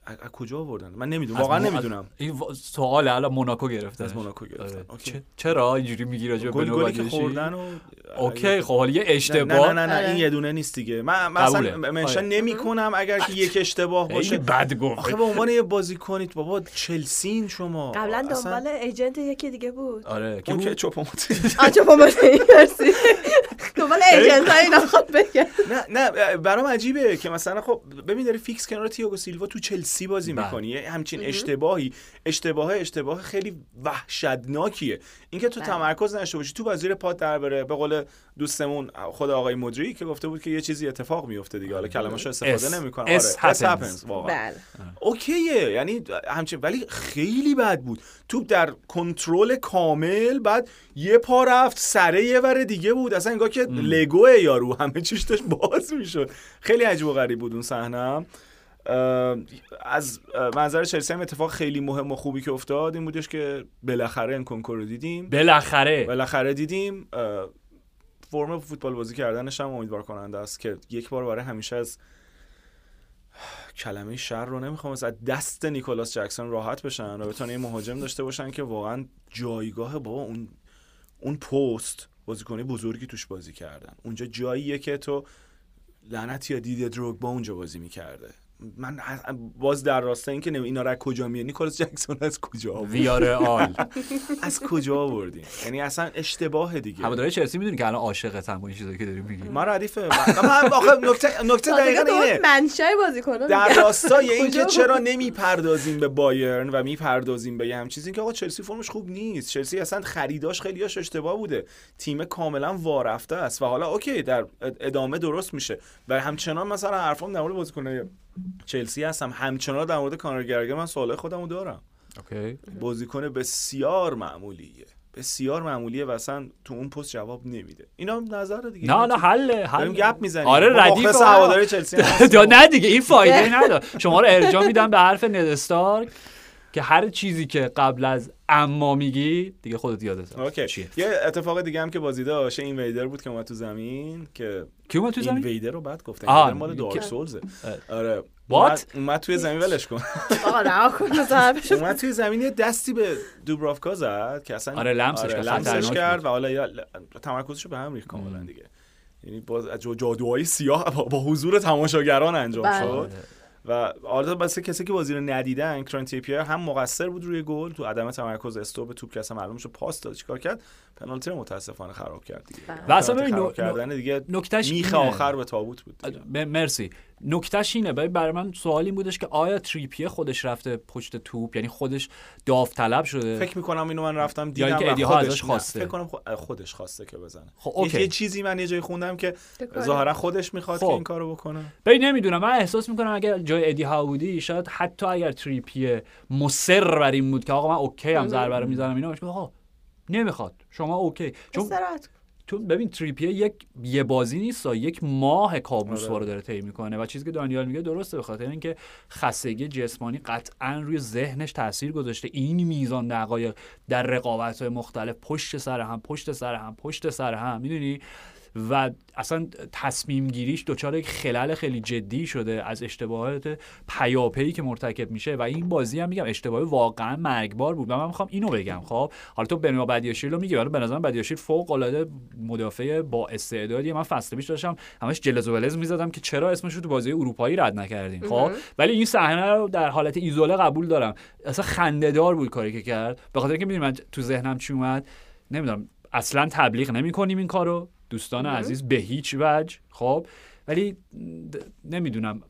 از کجا آوردن؟ من نمی‌دونم. واقعا نمی‌دونم. این وا- سوال الان موناکو گرفته. از موناکو گرفتن. اوکی. چرا اینجوری میگی راجع به گلی که؟ خوردن و اوکی خب حالا یه نه اشتباه. نه نه, نه, آره. این یه دونه نیست دیگه. من قبوله. منشن آره. نمی کنم اگر که یک اشتباه باشه. بد گفت. آخه به عنوان یه بازی کنید بابا چلسین شما. قبلا دنبال agent یکی دیگه بود. آره که بود مرسی. دنبال agent های اینا خود بگم نه نه برام عجیبه که مثلا خب ببین داری fix کنار تییاگو سیلوا تو چلسی بازی بله. می‌کنی. یه همچین اشتباهی. اشتباه اشتباه خیلی وحشتناکیه. اینکه تو بله. تمرکز نشته باشی تو بازی پات در بره. به قول دوستمون خود آقای مدری که گفته بود که یه چیزی اتفاق میفته دیگه. حالا کلمه‌شو استفاده اس- نمی‌کنه S آره S happens. happens واقعا. بله. اوکیه. یعنی همچین ولی خیلی بد بود. توپ در کنترل کامل بعد یه پا رفت سره یه ور دیگه بود. اصلا انگار که لگو یارو همه چیش داشت باز می‌شد. خیلی عجیب و غریب بود اون صحنه. از منظر چلسی هم اتفاق خیلی مهم و خوبی که افتاد این بودش که بالاخره انکونکو رو دیدیم. بالاخره. بالاخره دیدیم. فرم فوتبال بازی کردنش هم امیدوار کننده است که یک بار برای همیشه از کلمه شر رو نمی‌خوام از دست نیکولاس جکسون راحت بشن و بتونن یه مهاجم داشته باشن که واقعا جایگاه بابا اون اون پست بازیکنی بزرگی توش بازی کردن. اونجا جاییه که تو لعنت یا دیده دروگ با اونجا بازی می‌کرده. من باز در راستای اینکه نمی- اینا رو از کجا میاد نیکولاس جکسون از کجا ویار آل از کجا آوردین یعنی اصلا اشتباه دیگه. هواداری چلسی می‌دونی که الان عاشقتن با این چیزایی که داری میگی من ردیفه من آخه نکته نکته دقیقا اینه. منشای بازیکنان در. راستای اینکه چرا؟ نمی‌پردازیم به بایرن و می‌پردازیم به یه هم چیزی که آقا چلسی فرمش خوب نیست. چلسی اصلا خریداش خیلیاش اشتباه بوده. تیم کاملا وارفته است و حالا okay در ادامه درست میشه. و همچنان مثلا حرفام در مورد بازیکنای چلسی هستم. همچنان در مورد کانر گلگر من سوال خودمو دارم. okay. بازیکن بسیار معمولیه. بسیار معمولیه و اصلا تو اون پست جواب نمیده. اینا نظر دیگه. نه نه حل حل. گپ می‌زنیم. آره ردیف. هواداری چلسی نه دیگه این فایده نداره. شما رو ارجاع میدم به حرف ندستار که هر چیزی که قبل از اما میگی دیگه خودت یادت اوکی. چیه یه اتفاق دیگه هم که بازی داشت این ویدر بود که اومد تو زمین که کی اومد تو این زمین؟ ویدر رو بعد گفتن ویدر مال دارک که- سولزه. آره. What؟ اومد, توی زمین ولش کن. آقا رها کن اومد توی زمین یه دستی به دوبرافکا زد که اصلا آره، لمسش کرد، لمسش خطرناک کرد بود. و حالا یا- تمرکزشو به هم ریخت کاملا دیگه. یعنی باز از جا- جادوهای سیاه با- حضور تماشاگران انجام بله. شد. و حالا واسه کسی که بازی رو ندیدن کیران تریپیر هم مقصر بود روی گل تو عدم تمرکز استوپ توپ که اصلا معلوم شد پاس داد چیکار کرد پنالتی رو متاسفانه خراب کرد دیگه. و اصلا ببین نو- کردن دیگه نکتهش میخ اینه. آخر به تابوت بود دیگه. مرسی نکتهش اینه برای من سوال این بودش که آیا تریپیه خودش رفته پشت توپ؟ یعنی خودش داوطلب شده؟ فکر می‌کنم اینو من رفتم یا دیدم اینکه ها خودش ازش خواسته. فکر کنم خو- خودش خواسته که بزنه. خب یه- okay. یه چیزی من یه جایی خوندم که؟ ظاهرا خودش می‌خواد خب. که این کارو بکنه. ببین نمی‌دونم. من احساس می‌کنم اگر جای ادی هاو بودی شاید حتی اگر تریپیر مصر بر این بود که آقا من OK هم ضربه رو می‌زنم بگو آقا نمی‌خواد. شما OK. چون تو ببین تریپیر یک یه بازی نیست یک ماه کابوس آره. رو داره طی می‌کنه و چیزی که دانیال میگه درسته به خاطر اینکه خستگی جسمانی قطعا روی ذهنش تاثیر گذاشته این میزان دقایق در رقابت های مختلف پشت سر هم پشت سر هم پشت سر هم می‌دونی و اصلا تصمیم گیریش دچار یک خلل خیلی جدی شده از اشتباهات پیاپی که مرتکب میشه و این بازی هم میگم اشتباه واقعا مرگبار بود. و من می‌خوام اینو بگم خب؟ حالا تو بنوا بدیاشیل رو میگی ولی به نظرم بدیاشیل فوق العاده مدافع با استعدادیه. من فصل پیش داشتم همش جلز و ولز می‌زدم که چرا اسمش رو تو بازی اروپایی رد نکردیم خب؟ ولی این صحنه رو در حالت ایزوله قبول دارم. اصلا خندهدار بود کاری که کرد. به خاطر اینکه می‌دونی من تو ذهنم چی اومد؟ نمی‌دونم اصلا تبلیغ نمی کنیم این کارو. دوستان عزیز به هیچ وجه. خب ولی د- نمی‌دونم.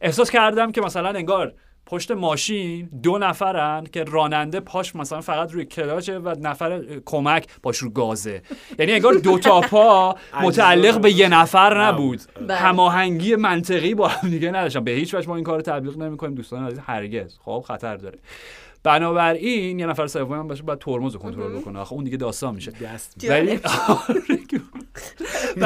احساس کردم که مثلا انگار پشت ماشین دو نفرن که راننده پاش مثلا فقط روی کلاچه و نفر کمک پاش رو گازه. یعنی انگار دو تا پا متعلق به یه نفر نبود. بله. هماهنگی منطقی با هم دیگه نداشتن. به هیچ وجه ما این کار تبلیغ نمی‌کنیم. دوستان عزیز هرگز. خب خطر داره. بنابراین یه نفر سوم هم باشه باید ترمز رو کنترل بکنه. آخه اون دیگه داستان میشه. دست ولی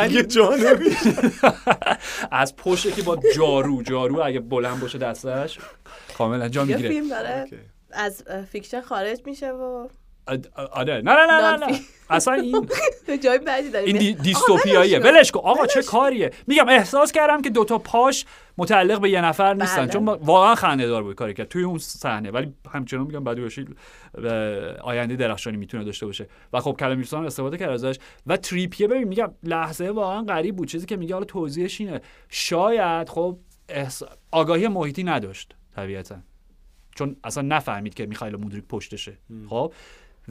دیگه جا از پشت که با جارو جارو اگه بلند باشه دستش کاملا جا می‌گیره. از fiction خارج میشه و آره نه نه نه نه, نه. اصلا این جای بعدی داره این. dystopia ییه آقا، ولش کن. آقا چه کاریه؟ میگم احساس کردم که دوتا پاش متعلق به یه نفر نیستن. بله. چون واقعا خنده دار بود کاری کرد. توی اون صحنه. ولی همچنان میگم بدوشی آینده درخشانی می‌تونه داشته باشه. و خب کلمیرسون هم استفاده کرد ازش. و تریپیه ببین میگم لحظه واقعا غریب بود. چیزی که میگه حالا توضیحش اینه. شاید خب احس... آگاهی محیطی نداشت طبیعتا. چون اصلا نفهمید که میخایل مودریک پشتشه. خب؟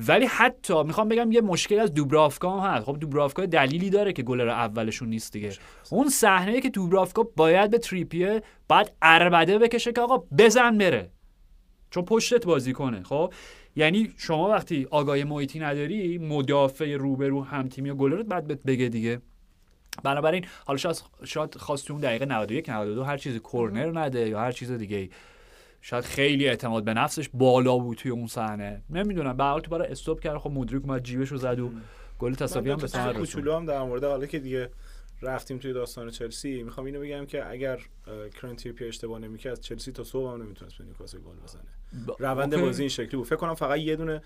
ولی حتی می‌خوام بگم یه مشکل از دوبرافکا هم هست. خب دوبرافکا دلیلی داره که گلر اولشون نیست دیگه. اون صحنه که دوبرافکا باید به تریپیه بعد اربده بکشه که آقا بزن بره. چون پشتت بازی کنه خب؟ یعنی شما وقتی آگاهی محیطی نداری مدافع روبرو هم تیمی و گلرت بعد بهت بگه دیگه. بنابراین حالا شاید شاید خواست تو اون دقیقه 91 92 هر چیز کرنر نده یا هر چیز دیگه شاید خیلی اعتماد به نفسش بالا بود توی اون صحنه. نمی‌دونم به حال تو برای استوب کرد خب مدریک اومد جیبش رو زد و گل تساوی هم به ثمر رسوند. هم در مورد حالا که دیگه رفتیم توی داستان چلسی می‌خوام اینو بگم که اگر کیرن تریپیر اشتباه نمی‌کرد چلسی تا صبح هم نمی‌تونست به نیوکاسل گل بزنه. روند OK. بازی این شکلی بود. فکر کنم فقط یه دونه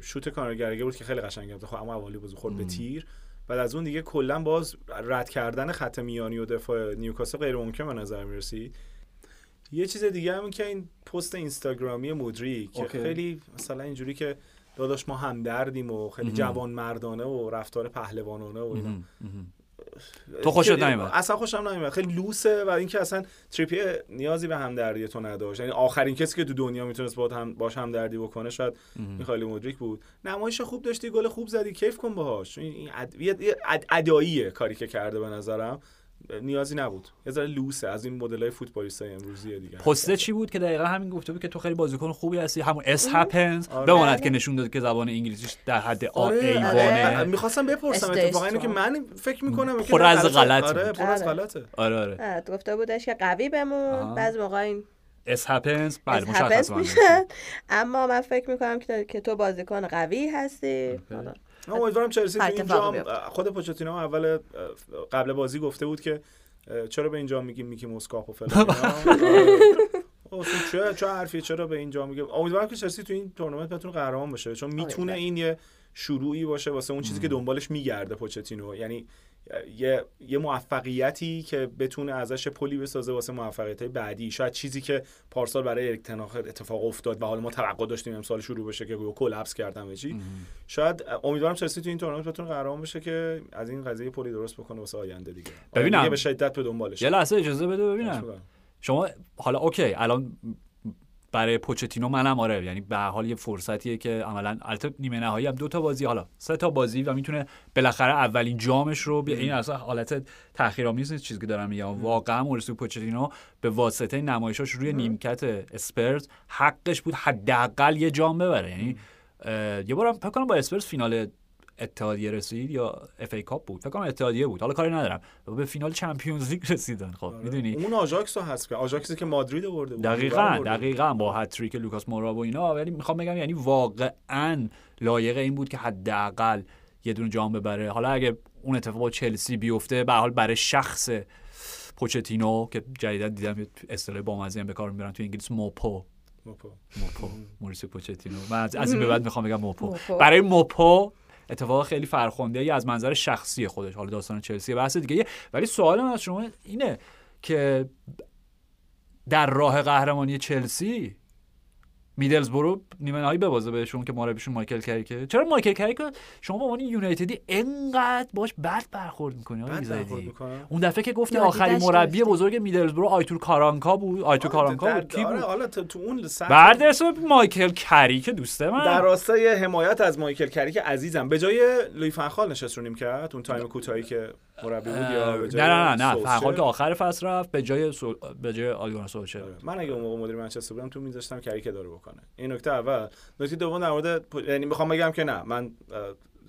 شوت کانر گلگر بود که خیلی قشنگ بود خب اما اولی بازی خورد به تیر. بعد از اون دیگه کلا باز رد کردن خط میانی و دفاع نیوکاسل غیر ممکن به نظر می‌رسید. یه چیز دیگه هم که این پست اینستاگرامی مودریک که OK. خیلی مثلا اینجوری که داداش ما همدردیم و خیلی جوان مردانه و رفتار پهلوانانه و اینا. تو خوشت خیلی- نیومد؟ اصلا خوشم نمیاد خیلی لوسه و اینکه اصلا تریپیر نیازی به همدردی تو نداشت. یعنی آخرین کسی که تو دنیا می‌تونست با هم باش همدردی بکنه شاید میخائیل مودریک بود. نمایش خوب داشتی گل خوب زدی. کیف کن باهاش. این این اد... یه- یه اد... اداییه کاری که کرده به نظرم. نیازی نبود. یه ذره لوسه از این مدلای فوتبالیستای امروزی دیگه. پسته چی بود که دقیقا همین گفته بود که تو خیلی بازیکن خوبی هستی همون S happens آره. بماند که نشون داد که زبان انگلیسیش در حد آ آره. ایوانه. می‌خواستم بپرسم اتفاقا اینو که. من فکر می‌کنم پر از غلط آره. پر از آره. غلطه. آره آره. آه، گفته بودش که قوی بمون. بعض موقع این S happens بله happens مشخص اما من فکر می‌کنم که که تو بازیکن قوی هستی. حالا. من امیدوارم چلسی تو این جام. خود پوچتینو اول قبل بازی گفته بود که چرا به این جام میگیم Mickey Mouse Cup و فلان اصلا چه چه حرفی چرا به این جام میگیم امیدوارم که چلسی تو این تورنمنت بتونه قهرمان بشه چون می‌تونه امیدوارم. این یه شروعی باشه واسه اون چیزی که دنبالش میگرده پوچتینو یعنی یه یه موفقیتی که بتونه ازش پلی بسازه واسه موفقیت بعدی. شاید چیزی که پارسال برای اریک تن‌هاخ اتفاق افتاد و حالا ما توقع داشتیم امسال شروع بشه که گویا collapse کردن همه چی شاید امیدوارم چلسی تو این تورنمنت بتونه قهرمان بشه که از این قضیه پلی درست بکنه واسه آینده دیگه. ببینم. به شدت به دنبالش. یه لحظه اجازه بده ببینم. شما حالا OK الان برای پوچتینو منم آره یعنی به حال یه فرصتیه که عملا البته نیمه نهایی هم دو تا بازی حالا سه تا بازی و می‌تونه بالاخره اولین جامش رو بیا این اصلا حالت تحقیرآمیز نیست چیزی که دارم میگم. واقعا مائوریسیو پوچتینو به واسطه نمایشاش روی نیمکت اسپرز حقش بود حداقل یه جام ببره. یعنی یه بارم فکر کنم با اسپرز فینال اتحادیه رسید یا FA Cup بود؟ فکر کنم اتحادیه بود. حالا کاری ندارم. به فینال Champions League رسیدن. خب می‌دونی؟ اون آژاکس رو حذف کرد. آژاکسی که مادرید آورده بود. دقیقا. دقیقا با هتریک لوکاس مورا و اینا. ولی می‌خوام بگم یعنی واقعا لایق این بود که حداقل یه دونه جام ببره. حالا اگه اون اتفاق با چلسی بیفته به هر حال برای شخص پوچتینو که جدیدا دیدم اصطلاح بامزه هم به کار می‌برن تو انگلیس موپو. موپو. موپو. موریسیو پوچتینو. من از از این به بعد می‌خوام بگم موپو. موپو. برای موپو اتفاق خیلی فرخنده ای از منظر شخصی خودش حالا داستان چلسی بحث دیگه ولی سوال من از شما اینه که در راه قهرمانی چلسی میدلزبرو نیمه نهایی ببازه بهشون که مربیشون مایکل کریکه چرا مایکل کریک رو شما به عنوان یونایتدی انقدر باش بد برخورد می‌کنی بد برخورد می‌کنم؟ اون دفعه که گفتی آخرین مربی. بزرگ میدلزبرو آیتور کارانکا بود. آیتور کارانکا بود. کی آره، بود؟ حالا تو تو اون بعد اسم مایکل کریک دوسته من. در راستای حمایت از مایکل کریک عزیزم به جای لوی فنخال نشست رو نیمکت؟ اون time کوتاهی که مربی بود یا به نه جای نه نه نه؟ فقط که آخر فصل رفت به جای سول... به جای آلگونا سولشر آره. من اگه اون موقع مدیر منچستر بودم تو میذاشتم کری که داره بکنه. این نکته اول. نکته دوم در مورد یعنی می‌خوام بگم که نه. من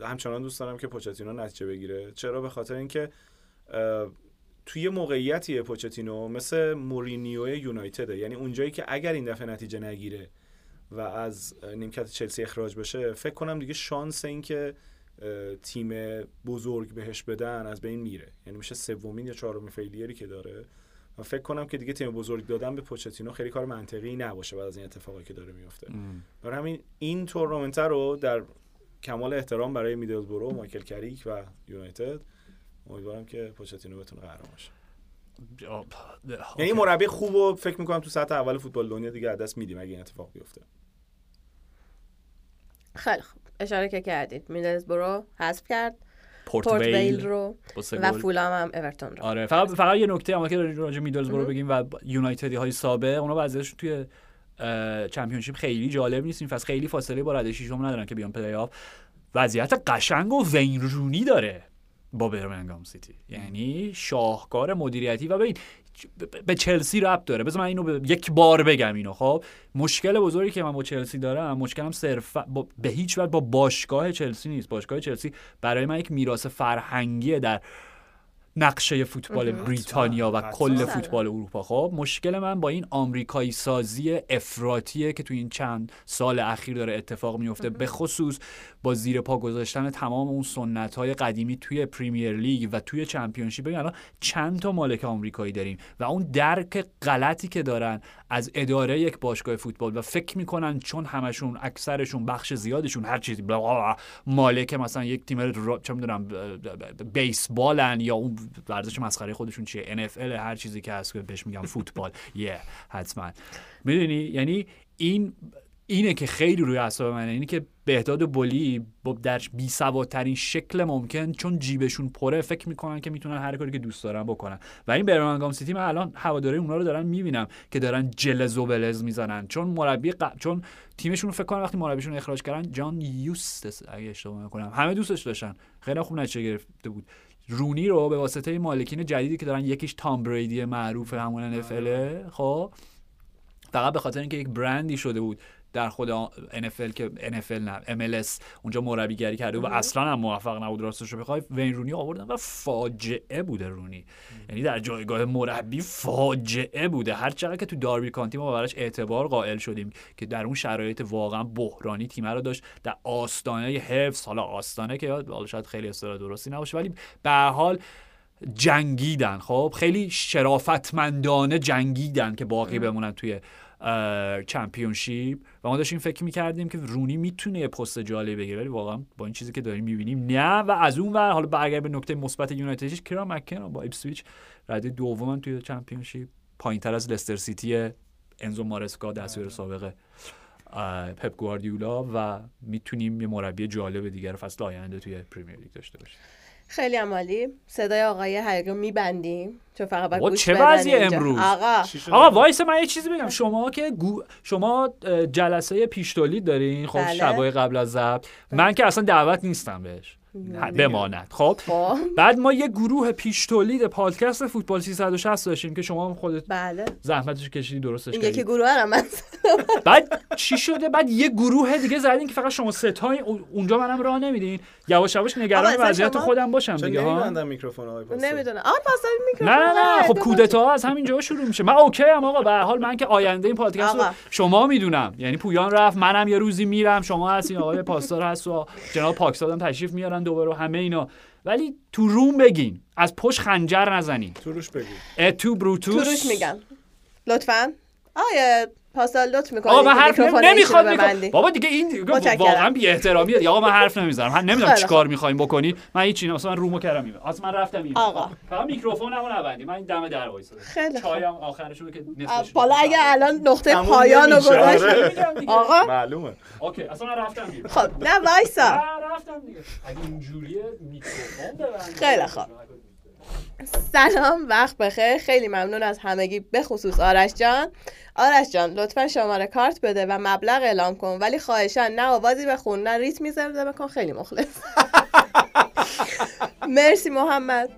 همچنان دوست دارم که پوچتینو نتیجه بگیره. چرا؟ به خاطر اینکه توی موقعیتی پوچتینو مثل مورینیو یونایتده. یعنی اونجایی که اگر این دفعه نتیجه نگیره و از نیمکت چلسی اخراج بشه فکر کنم دیگه شانس این که اه، تیم بزرگ بهش بدن از بین میره. یعنی میشه سومین یا چهارمین فیلیری که داره. و فکر کنم که دیگه تیم بزرگ دادن به پوچتینو خیلی کار منطقی نباشه بعد از این اتفاقی که داره میفته. برای همین این تورنمنت رو در کمال احترام برای میدلزبرو مایکل کریک و یونایتد امیدوارم که پوچتینو بتونه قهرمان شه یعنی مربی خوب و فکر می‌کنم تو سطح اول فوتبال دنیا دیگه دست میدیم اگه این اتفاق بیفته. خیلی خوب. اشاره که کردید. میدلزبرو حذف کرد. پورت پورت ویل ویل رو. و. فولام هم اورتون رو. آره فقط فقط یه نکته اما که راجع میدلزبرو بگیم و یونایتدی های سابق اونا وضعیتشون توی Championship خیلی جالب نیست این فصل خیلی فاصله با رده ششم ندارن که بیان play-off وضعیت قشنگ و وین رونی داره با برمنگام سیتی. یعنی شاهکار مدیریتی و ببین به چلسی ربط داره. بذار من اینو به یک بار بگم اینو. خب مشکل بزرگی که من با چلسی دارم مشکلم صرفا با- به هیچ وجه با باشگاه چلسی نیست. باشگاه چلسی برای من یک میراث فرهنگیه در نقشه فوتبال بریتانیا و. کل. فوتبال اروپا. خب مشکل من با این آمریکایی سازی افراطیه که تو این چند سال اخیر داره اتفاق میفته به خصوص با زیر پا گذاشتن تمام اون سنت های قدیمی توی پریمیر لیگ و توی چمپیونشیپ. ببین الان چند تا مالک آمریکایی داریم و اون درک غلطی که دارن از اداره یک باشگاه فوتبال و فکر می‌کنن چون همشون اکثرشون بخش زیادشون هر چیزی مالک مثلا یک تیم چه می‌دونم بیسبالن یا اون ورزش مسخره خودشون چیه NFL هر چیزی که هست بهش میگم فوتبال. یه حتما. می‌دونی؟ یعنی این اینه که خیلی روی اعصاب منه. اینه که بهداد و بولی با در بی سوادترین شکل ممکن چون جیبشون پره فکر می‌کنن که می‌تونن هر کاری که دوست دارن بکنن. و این برمنگام سیتی من الان هواداری اونا رو دارن می‌بینم که دارن جلز و ولز می‌زنن. چون مربی ق- چون تیمشون فکر کنم وقتی مربیشون اخراج کردن جان یوستس اگه اشتباه نکنم. همه دوستش داشتن. خیلی خوب نتیجه گرفته بود. رونی رو به واسطه مالکین جدیدی که دارن یکیش تام بریدی معروف همون NFL خب فقط به خاطر اینکه یک برندی شده بود. در خود NFL که NFL نه MLS اونجا مربیگری کرده و اصلا هم موفق نبود راستش رو بخوای. وین رونی آوردن و فاجعه بوده رونی. یعنی در جایگاه مربی فاجعه بوده. هر چقدر که تو داربی کانتی ما براش اعتبار قائل شدیم که در اون شرایط واقعا بحرانی تیم رو داشت. در آستانه حفظ حالا آستانه که حالا شاید خیلی اصطلاح درستی نباشه ولی به هر حال جنگیدن. خب خیلی شرافتمندانه جنگیدن که باقی بمونن توی Championship. و ما داشتیم فکر می‌کردیم که رونی می‌تونه یه پست جالبی بگیره ولی واقعا با این چیزی که داریم می‌بینیم نه. و از اون ور حالا برگر به نکته مثبت یونایتدیش کیران مک‌کنا با ایپسویچ رده دومن توی Championship. پایینتر از لستر سیتی انزو مارسکا دستیار سابقه پپ گواردیولا. و می‌تونیم یه مربی جالب دیگر فصل آینده توی Premier League داشته باشیم. خیلی عمالی صدای آقای حقیقی میبندیم چون فقط باید آقا گوش چه. امروز؟ آقا؟ آقا وایسا من یه چیزی بگم شما که گو... شما جلسه پیش تولید دارین خب بله. شبای قبل از ضبط من که اصلا دعوت نیستم بهش بماند. خب خب. بعد ما یه گروه پیش تولید پادکست فوتبال 360 داشتیم که شما هم خودت بله. زحمتش کشیدی درستش این یکی کردی. گروه رو من بعد چی شده؟ بعد یه گروه دیگه زدین که فقط شما سه‌تایی اونجا منم راه نمیدین. یواش یواش نگران وضعیت شما- خودم باشم دیگه ها؟ میکروفون آقای؟ نمی‌دونم. آقا پاسدار نه میکروفون نه نه خب دو- کودتا از همین جا شروع میشه. من OK ام آقا. به هر حال من که آینده این پادکست رو. شما می‌دونم. یعنی پویان رفت منم یه روزی میرم. شما هستین آقای پاسدار هست و جناب پاکزاد هم تشریف میارن. دوباره و همه اینا. ولی تو روم بگین. از پشت خنجر نزنین. تو روش بگو. اتو بروتوس. تو روش میگم. لطفا. آقا پاسدار لطف می‌کنی آقا من حرف ببندی. بابا دیگه این. واقعا بی احترامیه آقا من حرف نمی‌زنم. من نمی‌دونم خیلی چی کار می‌خوایم بکنید من هیچ چیزی اصلا رومو کردم می‌بینم اصلا من رفتم این آقا. فقط میکروفونمو نبندی من این دم در وایسادم خیلی. چایم آخرشو که نصفش بالا اگه الان نقطه تموم پایان رو نمیشه، گذاشت. آره. آقا. معلومه. اوکی اصلا من رفتم خب نه وایسا. رفتم دیگه. اگه اینجوریه میکروفون ببند خیلی خوب. سلام وقت بخیر. خیلی ممنون از همگی به خصوص آرش جان. آرش جان لطفا شماره کارت بده و مبلغ اعلام کن. ولی خواهشان نه آوازی بخون نه ریتمی زمزمه کن خیلی مخلص. مرسی محمد.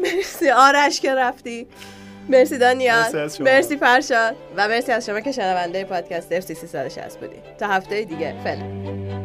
مرسی آرش که رفتی. مرسی دانیال. مرسی فرشاد. و مرسی از شما که شنونده پادکست اف سی 360 بودی. تا هفته دیگه فعلا.